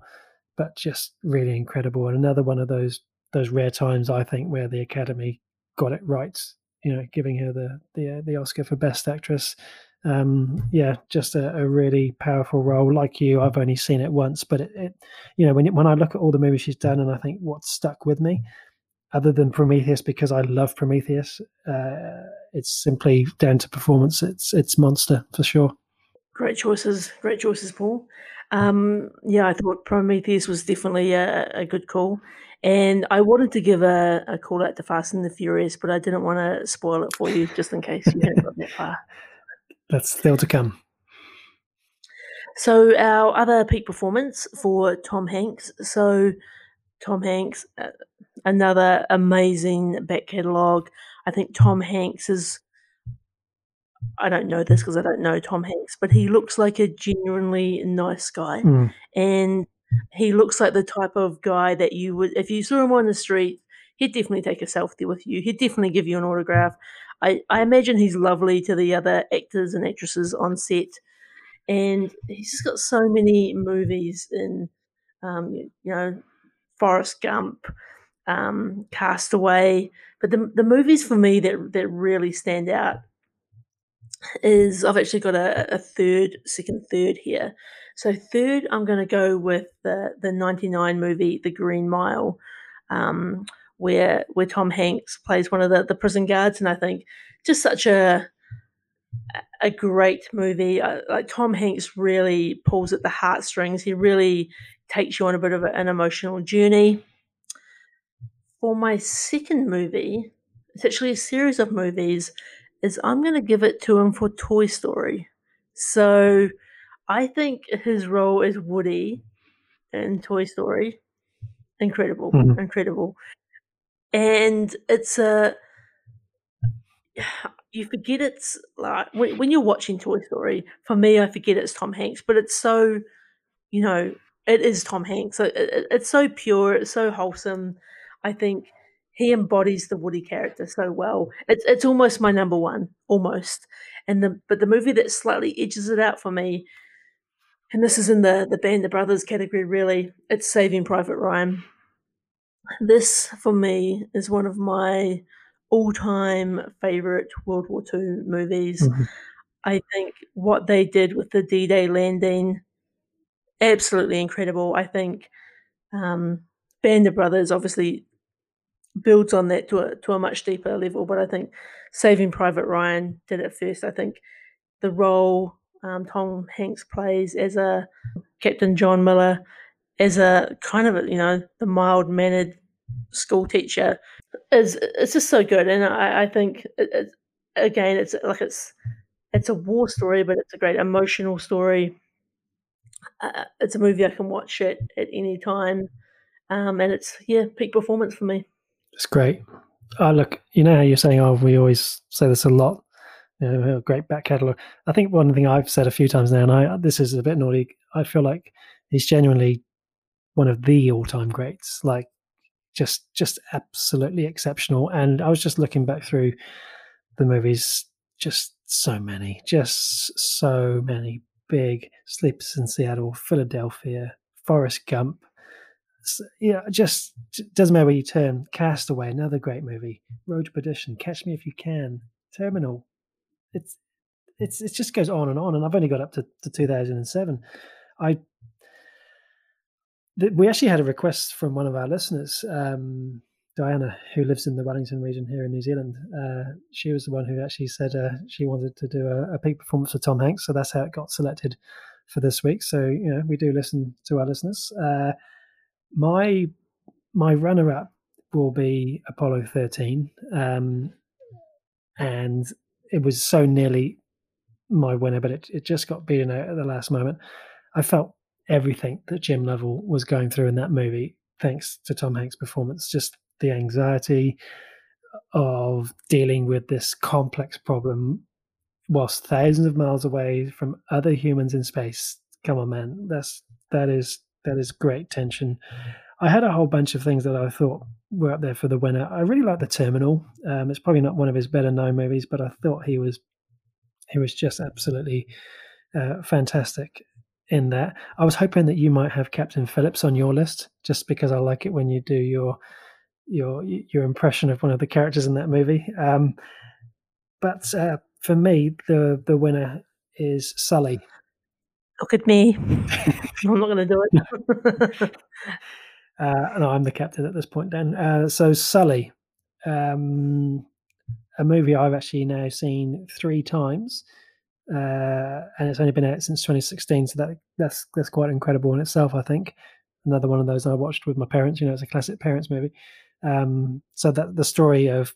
but just really incredible. And another one of those those rare times I think where the Academy got it right. You know, giving her the the uh, the Oscar for Best Actress. Um, yeah, just a, a, really powerful role. Like you, I've only seen it once, but it, it you know, when when I look at all the movies she's done, and I think what's stuck with me, other than Prometheus, because I love Prometheus, uh, it's simply down to performance. It's it's monster for sure. Great choices, great choices, Paul. Um, yeah, I thought Prometheus was definitely a, a, good call, and I wanted to give a, a, call out to Fast and the Furious, but I didn't want to spoil it for you just in case you hadn't got that far. That's still to come. So our other peak performance for Tom Hanks. So Tom Hanks, uh, another amazing back catalogue. I think Tom Hanks is. I don't know this because I don't know Tom Hanks, but he looks like a genuinely nice guy, mm. and he looks like the type of guy that you would, if you saw him on the street, he'd definitely take a selfie with you. He'd definitely give you an autograph. I, I imagine he's lovely to the other actors and actresses on set, and he's just got so many movies in, um, you know, Forrest Gump, um, Castaway. But the the movies for me that that really stand out is I've actually got a, a third, second third here. So third, I'm going to go with the the '99 movie, The Green Mile, um, where where Tom Hanks plays one of the, the prison guards, and I think just such a a great movie. Like Tom Hanks really pulls at the heartstrings. He really takes you on a bit of an emotional journey for my second movie, it's actually a series of movies, is I'm going to give it to him for Toy Story. So I think his role as Woody in Toy Story, incredible, mm-hmm. incredible. And it's a, you forget it's like when, when you're watching Toy Story, for me, I forget it's Tom Hanks, but it's so, you know, it is Tom Hanks. So it, it's so pure, it's so wholesome. I think he embodies the Woody character so well. It's it's almost my number one, almost. And the but the movie that slightly edges it out for me, and this is in the the Band of Brothers category, really. It's Saving Private Ryan. This for me is one of my all-time favorite World War II movies. Mm-hmm. I think what they did with the D-Day landing, absolutely incredible. I think um, Band of Brothers obviously builds on that to a to a much deeper level. But I think Saving Private Ryan did it first. I think the role um, Tom Hanks plays as a Captain John Miller, as a kind of you know the mild mannered school teacher, is it's just so good. And I, I think it, it, again, it's like it's it's a war story, but it's a great emotional story. Uh, it's a movie I can watch it at any time, um, and it's yeah peak performance for me. It's great. Oh, look, you know how you're saying, oh, we always say this a lot. You know, a great back catalogue. I think one thing I've said a few times now, and I this is a bit naughty. I feel like he's genuinely one of the all-time greats. Like, just just absolutely exceptional. And I was just looking back through the movies, just so many, just so many big. Sleepless in Seattle, Philadelphia, Forrest Gump, yeah, just doesn't matter where you turn. Castaway, another great movie. Road to Perdition, Catch Me If You Can, Terminal. It's it's it just goes on and on. And I've only got up to, to 2007. I th- we actually had a request from one of our listeners, um, Diana, who lives in the Wellington region here in New Zealand. Uh, she was the one who actually said uh, she wanted to do a, a peak performance for Tom Hanks, so that's how it got selected for this week. So you know we do listen to our listeners. Uh, my my runner up will be Apollo 13. Um, and it was so nearly my winner, but it, it just got beaten out at the last moment. I felt everything that Jim Lovell was going through in that movie. thanks to Tom Hanks' performance. Just the anxiety of dealing with this complex problem whilst thousands of miles away from other humans in space. Come on, man, that's that is that is great tension. I had a whole bunch of things that I thought were up there for the winner. I really like the Terminal. Um, it's probably not one of his better known movies, but I thought he was he was just absolutely uh, fantastic in that. I was hoping that you might have Captain Phillips on your list, just because I like it when you do your your your impression of one of the characters in that movie. Um, but uh, for me, the the winner is Sully. Look at me. I'm not going to do it. uh, no, I'm the captain at this point, Dan. Uh, so Sully, um, a movie I've actually now seen three times, uh, and it's only been out since 2016. So that that's that's quite incredible in itself. I think another one of those I watched with my parents. You know, it's a classic parents movie. Um, so that the story of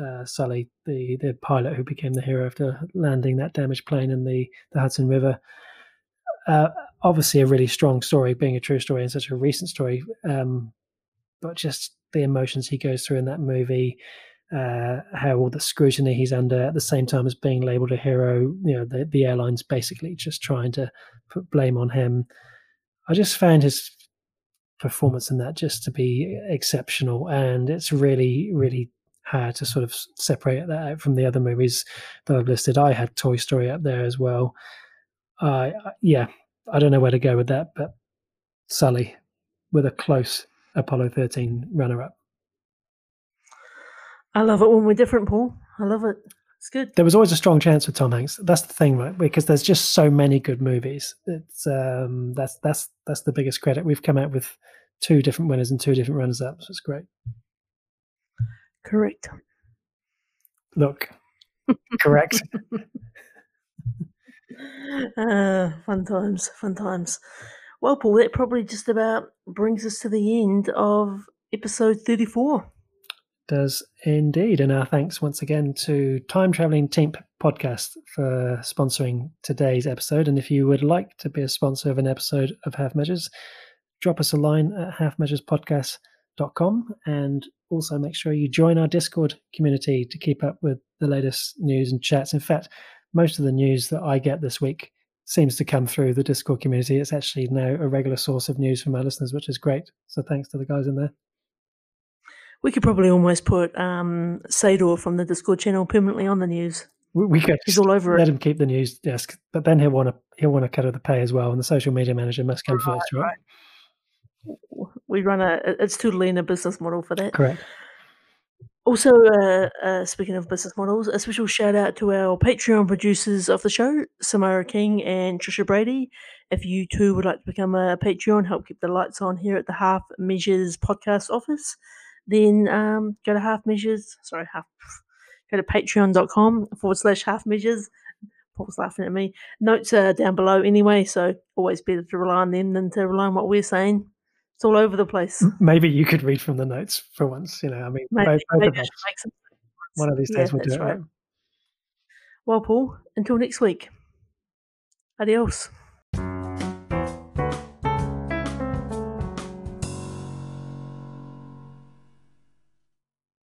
uh, Sully, the the pilot who became the hero after landing that damaged plane in the, the Hudson River. Uh, obviously, a really strong story, being a true story and such a recent story. Um, but just the emotions he goes through in that movie, uh, how all the scrutiny he's under at the same time as being labeled a hero. You know, the, the airline's basically just trying to put blame on him. I just found his performance in that just to be exceptional, and it's really, really hard to sort of separate that out from the other movies that I've listed. I had Toy Story up there as well. Uh, yeah, I don't know where to go with that, but Sully with a close Apollo 13 runner up. I love it when we're different, Paul. I love it. It's good. There was always a strong chance with Tom Hanks. That's the thing, right? Because there's just so many good movies. It's um, that's that's that's the biggest credit. We've come out with two different winners and two different runners up. So it's great. Correct. Look, correct. uh, fun times, fun times. Well, Paul, that probably just about brings us to the end of episode 34 does indeed. And our thanks once again to Time Traveling Team Podcast for sponsoring today's episode. And if you would like to be a sponsor of an episode of Half Measures, drop us a line at halfmeasurespodcast.com and also make sure you join our Discord community to keep up with the latest news and chats. In fact, most of the news that I get this week seems to come through the Discord community. It's actually now a regular source of news from our listeners, which is great. So thanks to the guys in there. We could probably almost put um, Sador from the Discord channel permanently on the news. We, we could He's all over let it. him keep the news desk, but then he'll want to he'll want to cut of the pay as well, and the social media manager must come Right, first, right? We run a it's too lean a business model for that. Correct. Also, uh, uh, speaking of business models, a special shout out to our Patreon producers of the show, Samara King and Trisha Brady. If you too would like to become a Patreon, help keep the lights on here at the Half Measures podcast office, then um, go to Half Measures, sorry, half, go to patreon.com forward slash half measures. Paul's laughing at me. Notes are down below anyway, so always better to rely on them than to rely on what we're saying. It's all over the place. Maybe you could read from the notes for once. You know, I mean, Maybe, both, both maybe of I us. make some One of these Yeah, days we'll do it right. right. Well, Paul, until next week. Adios.